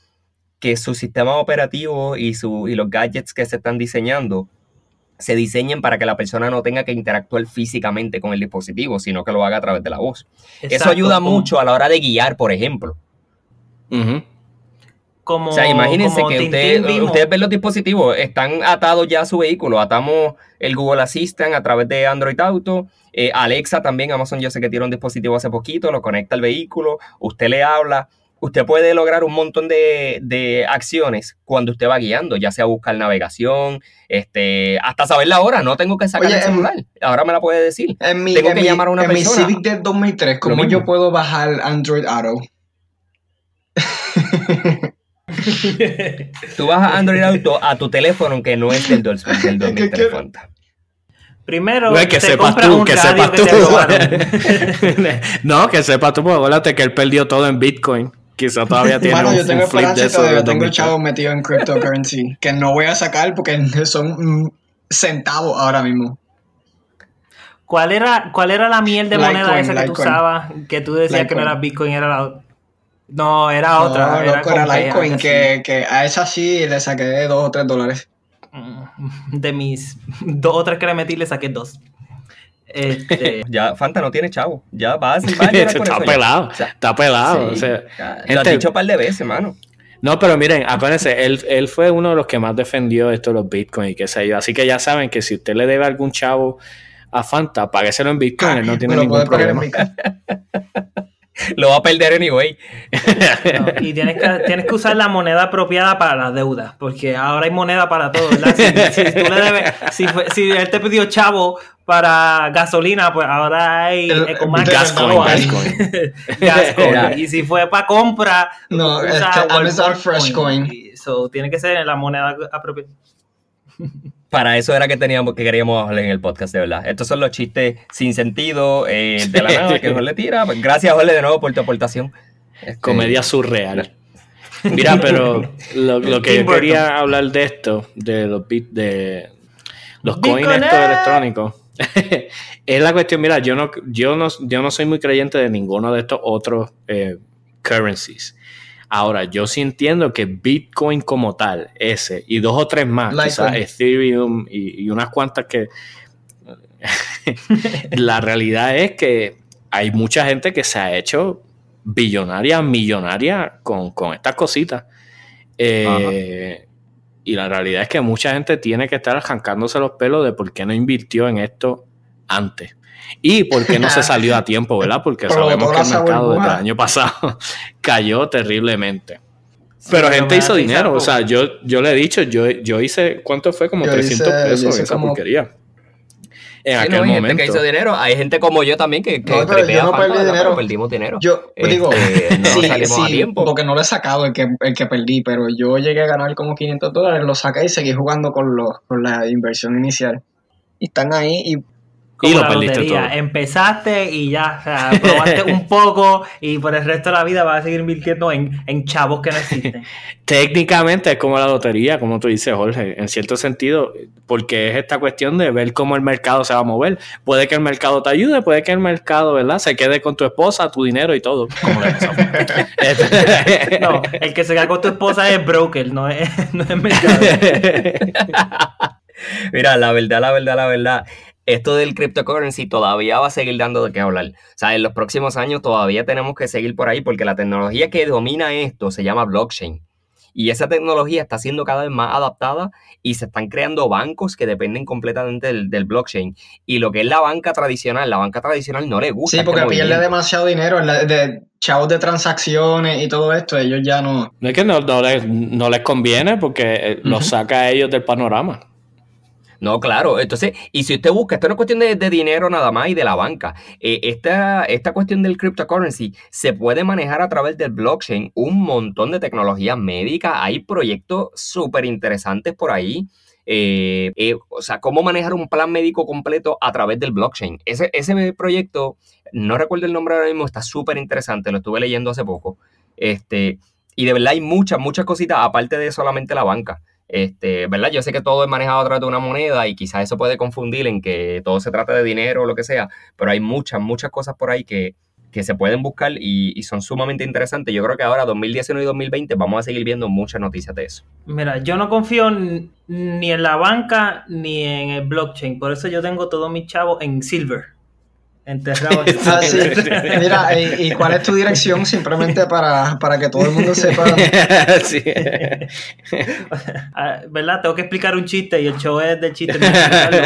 [SPEAKER 1] que su sistema operativo y, su, y los gadgets que se están diseñando se diseñen para que la persona no tenga que interactuar físicamente con el dispositivo, sino que lo haga a través de la voz. Eso ayuda mucho a la hora de guiar, por ejemplo.
[SPEAKER 4] Como,
[SPEAKER 1] o sea, imagínense que ustedes ven los dispositivos, están atados ya a su vehículo. Atamos el Google Assistant a través de Android Auto. Eh, Alexa también, Amazon yo sé que tiene un dispositivo hace poquito, lo conecta al vehículo, usted le habla. Usted puede lograr un montón de, acciones cuando usted va guiando, ya sea buscar navegación, este, hasta saber la hora. No tengo que sacar el celular. Ahora me la puede decir. tengo que llamar a una persona.
[SPEAKER 2] En mi Civic del 2003, ¿cómo yo puedo bajar Android Auto?
[SPEAKER 1] Tú vas a Android Auto a tu teléfono que no es del, del 2003.
[SPEAKER 4] Primero,
[SPEAKER 3] que sepas tú, que sepas tú. no, que sepas tú, porque acuérdate que él perdió todo en Bitcoin. Quizá todavía tiene
[SPEAKER 2] un, yo tengo flip de eso. Yo tengo el chavo metido en cryptocurrency que no voy a sacar porque son centavos ahora mismo.
[SPEAKER 4] ¿Cuál era, cuál era la miel de moneda esa que tú usabas? Que tú decías que no era Bitcoin, era la... No, era otra.
[SPEAKER 2] No, era, era Litecoin, que, que, a esa sí le saqué dos o tres dólares.
[SPEAKER 4] Mm, de mis dos o tres que le metí, le saqué dos. Este...
[SPEAKER 1] ya Fanta no tiene chavo. Ya va,
[SPEAKER 3] va Está pelado. está pelado. o sea,
[SPEAKER 1] lo has dicho un par de veces, hermano.
[SPEAKER 3] No, pero miren, acuérdense, él, él fue uno de los que más defendió esto de los bitcoins y qué sé yo. Así que ya saben que si usted le debe algún chavo a Fanta, págueselo en bitcoin, él no tiene ningún problema.
[SPEAKER 1] lo va a perder anyway.
[SPEAKER 4] y tienes que, tienes que usar la moneda apropiada para las deudas, porque ahora hay moneda para todo, ¿verdad? Si, tú le debes, si, si, él te pidió chavo para gasolina, pues ahora hay
[SPEAKER 3] Gascoin, Gascoin.
[SPEAKER 4] Gascoin. y si fue para compra,
[SPEAKER 2] no, usa Amazon Fresh Coin.
[SPEAKER 4] So, tiene que ser en la moneda apropiada.
[SPEAKER 1] Para eso era que teníamos que queríamos hablar en el podcast, de verdad. Estos son los chistes sin sentido eh, de la nada que Jorge tira. Gracias, Jorge, de nuevo por tu aportación.
[SPEAKER 3] Este, Comedia surreal. Mira, pero lo, que yo quería hablar de esto, de los bits, de los coins estos electrónicos, es la cuestión, mira, yo no, yo no, yo no soy muy creyente de ninguno de estos otros eh, currencies. Ahora, yo sí entiendo que Bitcoin como tal, ese, y dos o tres más, quizás Ethereum y, unas cuantas que... la realidad es que hay mucha gente que se ha hecho billonaria, millonaria con, estas cositas. Eh, y la realidad es que mucha gente tiene que estar arrancándose los pelos de por qué no invirtió en esto antes. Y por qué no se salió a tiempo, ¿verdad? Porque sabemos que el mercado desde el año pasado cayó terriblemente. Pero gente hizo dinero, o sea, yo, yo le he dicho, yo, yo hice, ¿cuánto fue? Como 300 pesos en esa porquería.
[SPEAKER 1] En aquel no, hay momento. gente que hizo dinero, hay gente como yo también que, que
[SPEAKER 2] no, pero yo no perdí dinero.
[SPEAKER 1] perdimos dinero.
[SPEAKER 2] Yo este, digo, no sí, salimos a tiempo. porque no lo he sacado el que, el que perdí, pero yo llegué a ganar como 500 dólares, lo saqué y seguí jugando con, los, con la inversión inicial. Y están ahí y
[SPEAKER 3] y lo perdiste todo.
[SPEAKER 4] Empezaste y ya, o sea, probaste un poco y por el resto de la vida vas a seguir invirtiendo en, en chavos que no existen.
[SPEAKER 3] Técnicamente es como la lotería, como tú dices, Jorge, en cierto sentido, porque es esta cuestión de ver cómo el mercado se va a mover. Puede que el mercado te ayude, puede que el mercado, ¿verdad? Se quede con tu esposa, tu dinero y todo.
[SPEAKER 4] no, el que se queda con tu esposa es broker, no es, no es mercado.
[SPEAKER 1] Mira, la verdad, la verdad, la verdad esto del cryptocurrency todavía va a seguir dando de qué hablar. O sea, en los próximos años todavía tenemos que seguir por ahí porque la tecnología que domina esto se llama blockchain. Y esa tecnología está siendo cada vez más adaptada y se están creando bancos que dependen completamente del, blockchain. Y lo que es la banca tradicional, la banca tradicional no le gusta.
[SPEAKER 2] Sí, porque este pierde demasiado dinero de chavos de transacciones y todo esto, ellos ya no...
[SPEAKER 3] No es que no, les, conviene porque eh, los saca a ellos del panorama.
[SPEAKER 1] No, claro. Entonces, y si usted busca, esto no es cuestión de, dinero nada más y de la banca. Eh, esta, esta cuestión del cryptocurrency se puede manejar a través del blockchain, un montón de tecnologías médicas. Hay proyectos súper interesantes por ahí. Eh, eh, o sea, cómo manejar un plan médico completo a través del blockchain. Ese, ese proyecto, no recuerdo el nombre ahora mismo, está súper interesante, lo estuve leyendo hace poco. Este, y de verdad hay muchas, muchas cositas aparte de solamente la banca. Este, ¿verdad? Yo sé que todo es manejado a través de una moneda y quizás eso puede confundir en que todo se trata de dinero o lo que sea, pero hay muchas, muchas cosas por ahí que, que se pueden buscar y, y, son sumamente interesantes. Yo creo que ahora, 2019 y 2020, vamos a seguir viendo muchas noticias de eso.
[SPEAKER 4] Mira, yo no confío ni en la banca ni en el blockchain, por eso yo tengo todos mis chavos en Silver. Enterrado.
[SPEAKER 2] ah, sí. Mira, ¿y, cuál es tu dirección? Simplemente para, para que todo el mundo sepa. sí.
[SPEAKER 4] Ah, ¿Verdad? Tengo que explicar un chiste y el show es del chiste.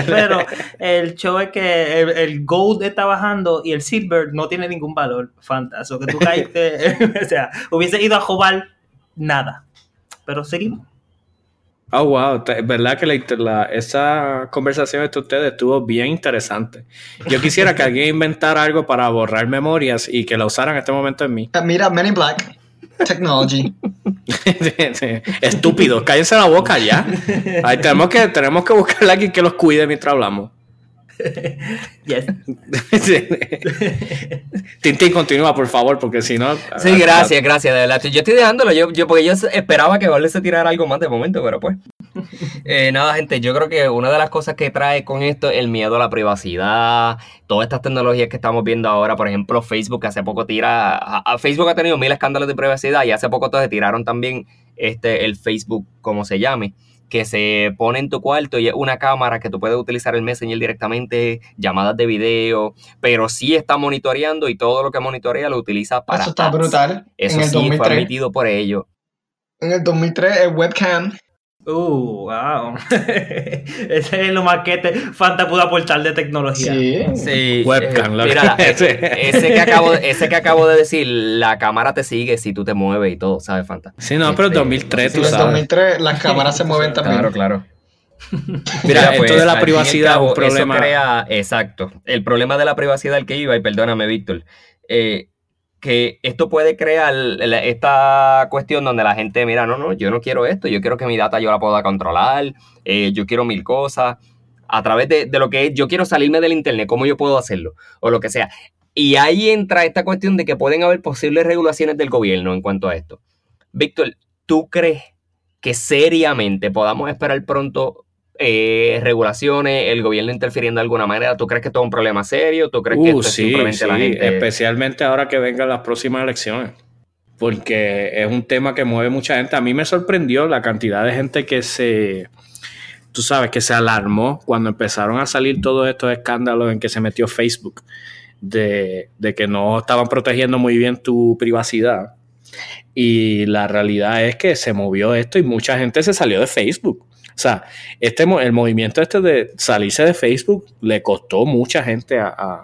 [SPEAKER 4] pero el show es que el, gold está bajando y el silver no tiene ningún valor. Fantástico. Que tú caíste. o sea, hubiese ido a jugar nada. Pero seguimos.
[SPEAKER 3] Oh, wow, es verdad que la, esa conversación entre ustedes estuvo bien interesante. Yo quisiera que alguien inventara algo para borrar memorias y que la usara en este momento en mí.
[SPEAKER 2] Ah, mira, Men in Black. Technology.
[SPEAKER 3] Estúpido, cállense la boca ya. Ahí tenemos que, tenemos que buscarle a alguien que los cuide mientras hablamos. Yes. Tintín, continúa, por favor, porque si no.
[SPEAKER 1] Sí, gracias, gracias, de verdad. Yo estoy dejándolo, yo, yo porque yo esperaba que Vale se tirara algo más de momento, pero pues. Eh, nada, gente, yo creo que una de las cosas que trae con esto es el miedo a la privacidad, todas estas tecnologías que estamos viendo ahora, por ejemplo, Facebook hace poco tira, a, Facebook ha tenido mil escándalos de privacidad y hace poco todos tiraron también este el Facebook, como se llame que se pone en tu cuarto y es una cámara que tú puedes utilizar el Messenger directamente, llamadas de video, pero sí está monitoreando y todo lo que monitorea lo utiliza para.
[SPEAKER 2] Eso está brutal.
[SPEAKER 1] Eso sí fue permitido por ello.
[SPEAKER 2] En el 2003 el webcam
[SPEAKER 4] Uh, wow. Ese es lo más que te Fanta pudo aportar de tecnología.
[SPEAKER 1] Sí, sí. Webcam. Eh, mira, ese, que acabo, ese que acabo de decir, la cámara te sigue si tú te mueves y todo, ¿sabes, Fanta?
[SPEAKER 3] Sí, no, pero en 2003 tú sabes. En
[SPEAKER 2] 2003 las cámaras se mueven también.
[SPEAKER 1] Claro, claro.
[SPEAKER 3] Mira, esto de la privacidad es un problema.
[SPEAKER 1] Crea, exacto. El problema de la privacidad al que iba, y perdóname, Víctor, eh, que esto puede crear esta cuestión donde la gente, mira, no, no, yo no quiero esto, yo quiero que mi data yo la pueda controlar, eh, yo quiero mil cosas, a través de, lo que es, yo quiero salirme del Internet, ¿cómo yo puedo hacerlo? O lo que sea. Y ahí entra esta cuestión de que pueden haber posibles regulaciones del gobierno en cuanto a esto. Víctor, ¿tú crees que seriamente podamos esperar pronto eh, regulaciones, el gobierno interfiriendo de alguna manera. ¿Tú crees que esto es un problema serio? ¿Tú crees que esto
[SPEAKER 3] es uh, simplemente la gente? Especialmente ahora que vengan las próximas elecciones. Porque es un tema que mueve mucha gente. A mí me sorprendió la cantidad de gente que se. Tú sabes, que se alarmó cuando empezaron a salir todos estos escándalos en que se metió Facebook. De, de que no estaban protegiendo muy bien tu privacidad. Y la realidad es que se movió esto y mucha gente se salió de Facebook. O sea, este, el movimiento este de salirse de Facebook le costó mucha gente a,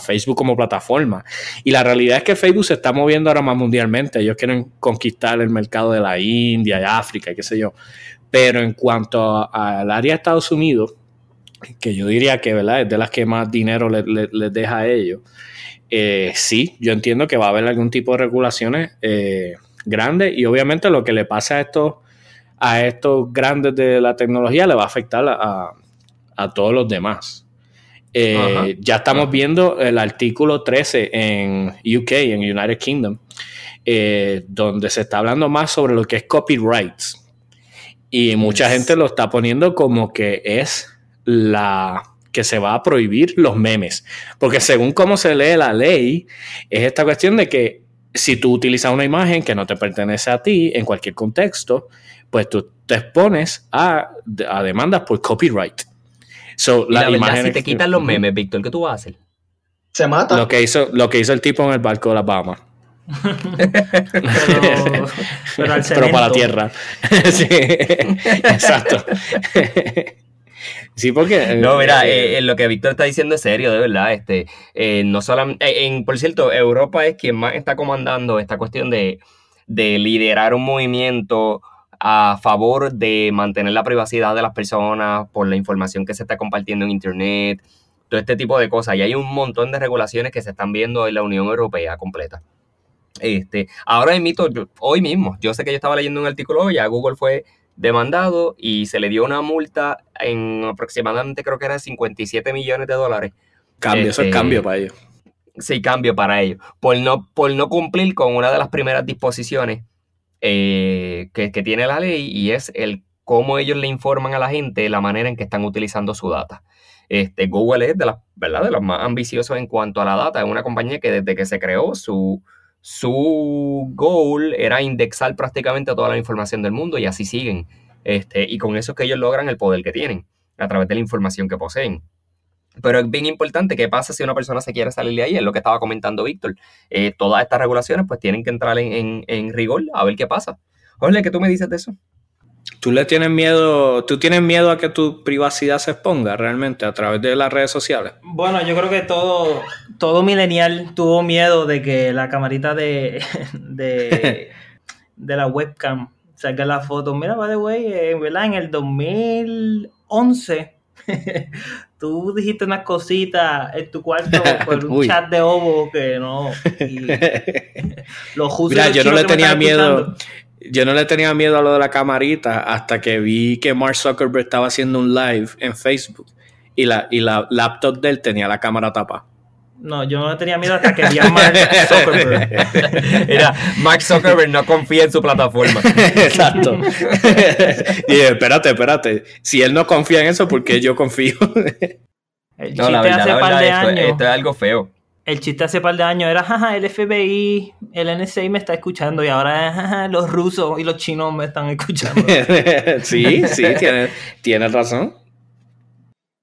[SPEAKER 3] Facebook como plataforma. Y la realidad es que Facebook se está moviendo ahora más mundialmente. Ellos quieren conquistar el mercado de la India y África y qué sé yo. Pero en cuanto al área de Estados Unidos, que yo diría que ¿verdad? es de las que más dinero les deja a ellos, eh, sí, yo entiendo que va a haber algún tipo de regulaciones eh, grandes y obviamente lo que le pasa a estos a estos grandes de la tecnología le va a afectar a, todos los demás. Eh, ya estamos viendo el artículo 13 en UK, en United Kingdom, eh, donde se está hablando más sobre lo que es copyrights. Y mucha gente lo está poniendo como que es la que se va a prohibir los memes. Porque según cómo se lee la ley, es esta cuestión de que si tú utilizas una imagen que no te pertenece a ti en cualquier contexto, pues tú te expones a, demandas por copyright.
[SPEAKER 1] So, la, si te quitan los memes, Víctor, ¿qué tú vas a hacer?
[SPEAKER 2] Se mata.
[SPEAKER 3] Lo que hizo, lo que hizo el tipo en el barco de la Bahamas. pero, pero, para la tierra. sí, exacto. sí, porque.
[SPEAKER 1] No, mira, eh, eh, lo que Víctor está diciendo es serio, de verdad. Este, eh, no solamente. En, por cierto, Europa es quien más está comandando esta cuestión de, de liderar un movimiento a favor de mantener la privacidad de las personas por la información que se está compartiendo en Internet, todo este tipo de cosas. Y hay un montón de regulaciones que se están viendo en la Unión Europea completa. Este, ahora invito, hoy mismo, yo sé que yo estaba leyendo un artículo, ya Google fue demandado y se le dio una multa en aproximadamente creo que era 57 millones de dólares.
[SPEAKER 3] Cambio, eso es este, cambio para ellos.
[SPEAKER 1] Sí, cambio para ellos. Por no, por no cumplir con una de las primeras disposiciones eh, que, tiene la ley y es el cómo ellos le informan a la gente la manera en que están utilizando su data. Este, Google es de, las, ¿verdad? de los más ambiciosos en cuanto a la data. Es una compañía que desde que se creó, su, su goal era indexar prácticamente toda la información del mundo y así siguen. Este, y con eso es que ellos logran el poder que tienen a través de la información que poseen. Pero es bien importante qué pasa si una persona se quiere salir de ahí, es lo que estaba comentando Víctor. Eh, todas estas regulaciones pues tienen que entrar en, en rigor a ver qué pasa. Jorge, ¿qué tú me dices de eso?
[SPEAKER 3] ¿Tú le tienes miedo, tú tienes miedo a que tu privacidad se exponga realmente a través de las redes sociales?
[SPEAKER 4] Bueno, yo creo que todo, todo millennial tuvo miedo de que la camarita de, de, la webcam saque la foto. Mira, by the way, eh, ¿verdad? En el 2011 tú dijiste unas cositas en tu cuarto por un chat de ovo que no.
[SPEAKER 3] los Mira, yo no le tenía miedo yo no le tenía miedo a lo de la camarita hasta que vi que Mark Zuckerberg estaba haciendo un live en Facebook y la, y la laptop de él tenía la cámara tapada.
[SPEAKER 4] No, yo no tenía miedo hasta que vi a Mark Zuckerberg.
[SPEAKER 1] Mira, Mark Zuckerberg no confía en su plataforma. Exacto.
[SPEAKER 3] y espérate, espérate. Si él no confía en eso, ¿por qué yo confío?
[SPEAKER 1] no, la verdad, la verdad esto es algo feo
[SPEAKER 4] el chiste hace par de años era, jaja, el FBI, el NSA me está escuchando y ahora jaja, los rusos y los chinos me están escuchando.
[SPEAKER 3] sí, sí, tiene, razón.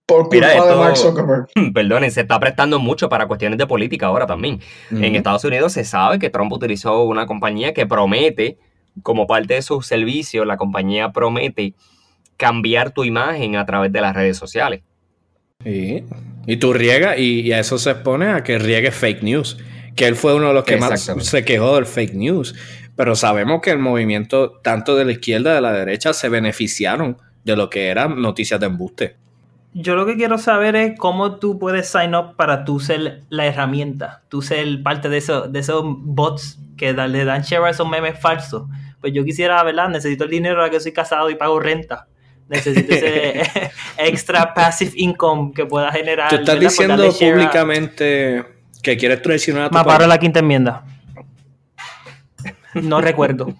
[SPEAKER 2] Por culpa de Mark Zuckerberg.
[SPEAKER 1] Perdonen, se está prestando mucho para cuestiones de política ahora también. En Estados Unidos se sabe que Trump utilizó una compañía que promete, como parte de sus servicios, la compañía promete cambiar tu imagen a través de las redes sociales.
[SPEAKER 3] Sí. Y tú riegas, y, a eso se expone a que riegue fake news. Que él fue uno de los que más se quejó del fake news. Pero sabemos que el movimiento, tanto de la izquierda como de la derecha, se beneficiaron de lo que eran noticias de embuste.
[SPEAKER 4] Yo lo que quiero saber es cómo tú puedes sign up para tú ser la herramienta, tú ser parte de, eso, de esos bots que le dan share a esos memes falsos. Pues yo quisiera, ¿verdad? Necesito el dinero ahora que soy casado y pago renta necesito ese extra passive income que pueda generar.
[SPEAKER 3] Tú estás diciendo públicamente que quieres traicionar a tu
[SPEAKER 4] Me la quinta enmienda. No recuerdo.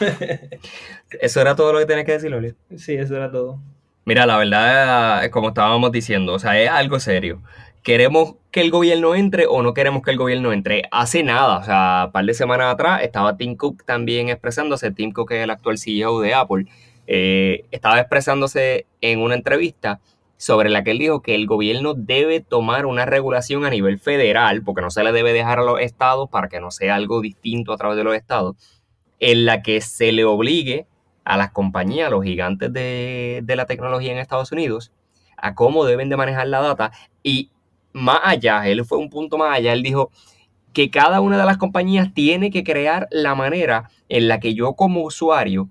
[SPEAKER 1] ¿Eso era todo lo que tenías que decir, Loli?
[SPEAKER 4] Sí, eso era todo.
[SPEAKER 1] Mira, la verdad, como estábamos diciendo, o sea, es algo serio. ¿Queremos que el gobierno entre o no queremos que el gobierno entre? Hace nada, o sea, un par de semanas atrás estaba Tim Cook también expresándose, Tim Cook es el actual CEO de Apple, eh, estaba expresándose en una entrevista sobre la que él dijo que el gobierno debe tomar una regulación a nivel federal, porque no se le debe dejar a los estados para que no sea algo distinto a través de los estados, en la que se le obligue a las compañías, a los gigantes de, de la tecnología en Estados Unidos, a cómo deben de manejar la data. Y más allá, él fue un punto más allá, él dijo que cada una de las compañías tiene que crear la manera en la que yo como usuario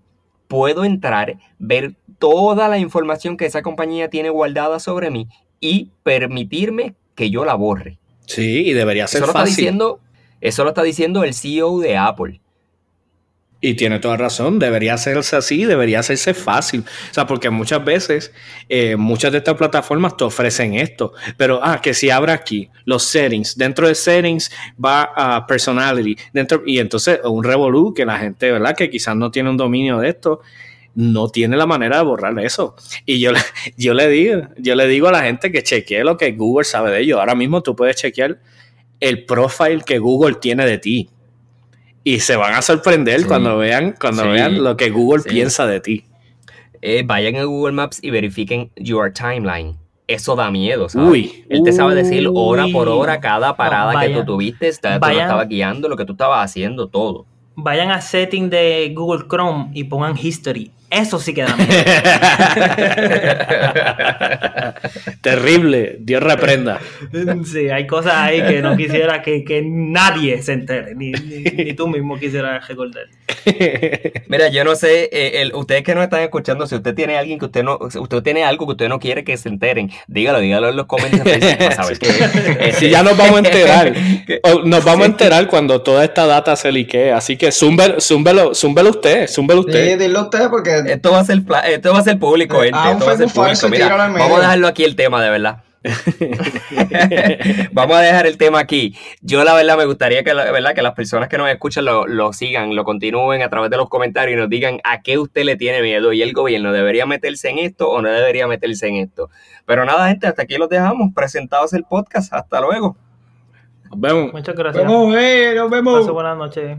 [SPEAKER 1] puedo entrar, ver toda la información que esa compañía tiene guardada sobre mí y permitirme que yo la borre.
[SPEAKER 3] Sí, y debería ser
[SPEAKER 1] eso
[SPEAKER 3] fácil.
[SPEAKER 1] está diciendo, eso lo está diciendo el CEO de Apple.
[SPEAKER 3] Y tiene toda razón, debería hacerse así, debería hacerse fácil. O sea, porque muchas veces, eh, muchas de estas plataformas te ofrecen esto, pero, ah, que si abra aquí los settings, dentro de settings va a personality, dentro, y entonces un revolú que la gente, ¿verdad? Que quizás no tiene un dominio de esto, no tiene la manera de borrar eso. Y yo, yo le digo, yo le digo a la gente que chequee lo que Google sabe de ello. Ahora mismo tú puedes chequear el profile que Google tiene de ti y se van a sorprender cuando vean cuando vean lo que Google piensa de ti.
[SPEAKER 1] Eh, vayan a Google Maps y verifiquen your timeline. Eso da miedo, ¿sabes? Uy, Él te sabe decir hora por hora cada parada que tú tuviste, está, tú estaba guiando, lo que tú estabas haciendo, todo.
[SPEAKER 4] Vayan a setting de Google Chrome y pongan history eso sí que da miedo.
[SPEAKER 3] Terrible, Dios reprenda.
[SPEAKER 4] Sí, hay cosas ahí que no quisiera que, nadie se entere, ni, tú mismo quisieras recordar.
[SPEAKER 1] Mira, yo no sé, eh, ustedes que no están escuchando, si usted tiene alguien que usted no, usted tiene algo que usted no quiere que se enteren, dígalo, dígalo en los comentarios para saber
[SPEAKER 3] que, Si ya nos vamos a enterar, nos vamos a enterar cuando toda esta data se liquee, así que zúmbelo, zúmbelo, usted, zúmbelo usted.
[SPEAKER 2] Sí, dilo usted porque
[SPEAKER 1] esto va a ser, esto va a ser público, ah, gente. vamos a dejarlo aquí el tema, de verdad. Vamos a dejar el tema aquí. Yo la verdad me gustaría que, la, verdad, que las personas que nos escuchan lo, lo, sigan, lo continúen a través de los comentarios y nos digan a qué usted le tiene miedo y el gobierno debería meterse en esto o no debería meterse en esto. Pero nada, gente, hasta aquí los dejamos. Presentados el podcast. Hasta luego.
[SPEAKER 3] Nos vemos.
[SPEAKER 4] Muchas gracias.
[SPEAKER 2] Nos vemos, eh, nos vemos.
[SPEAKER 4] buenas noches.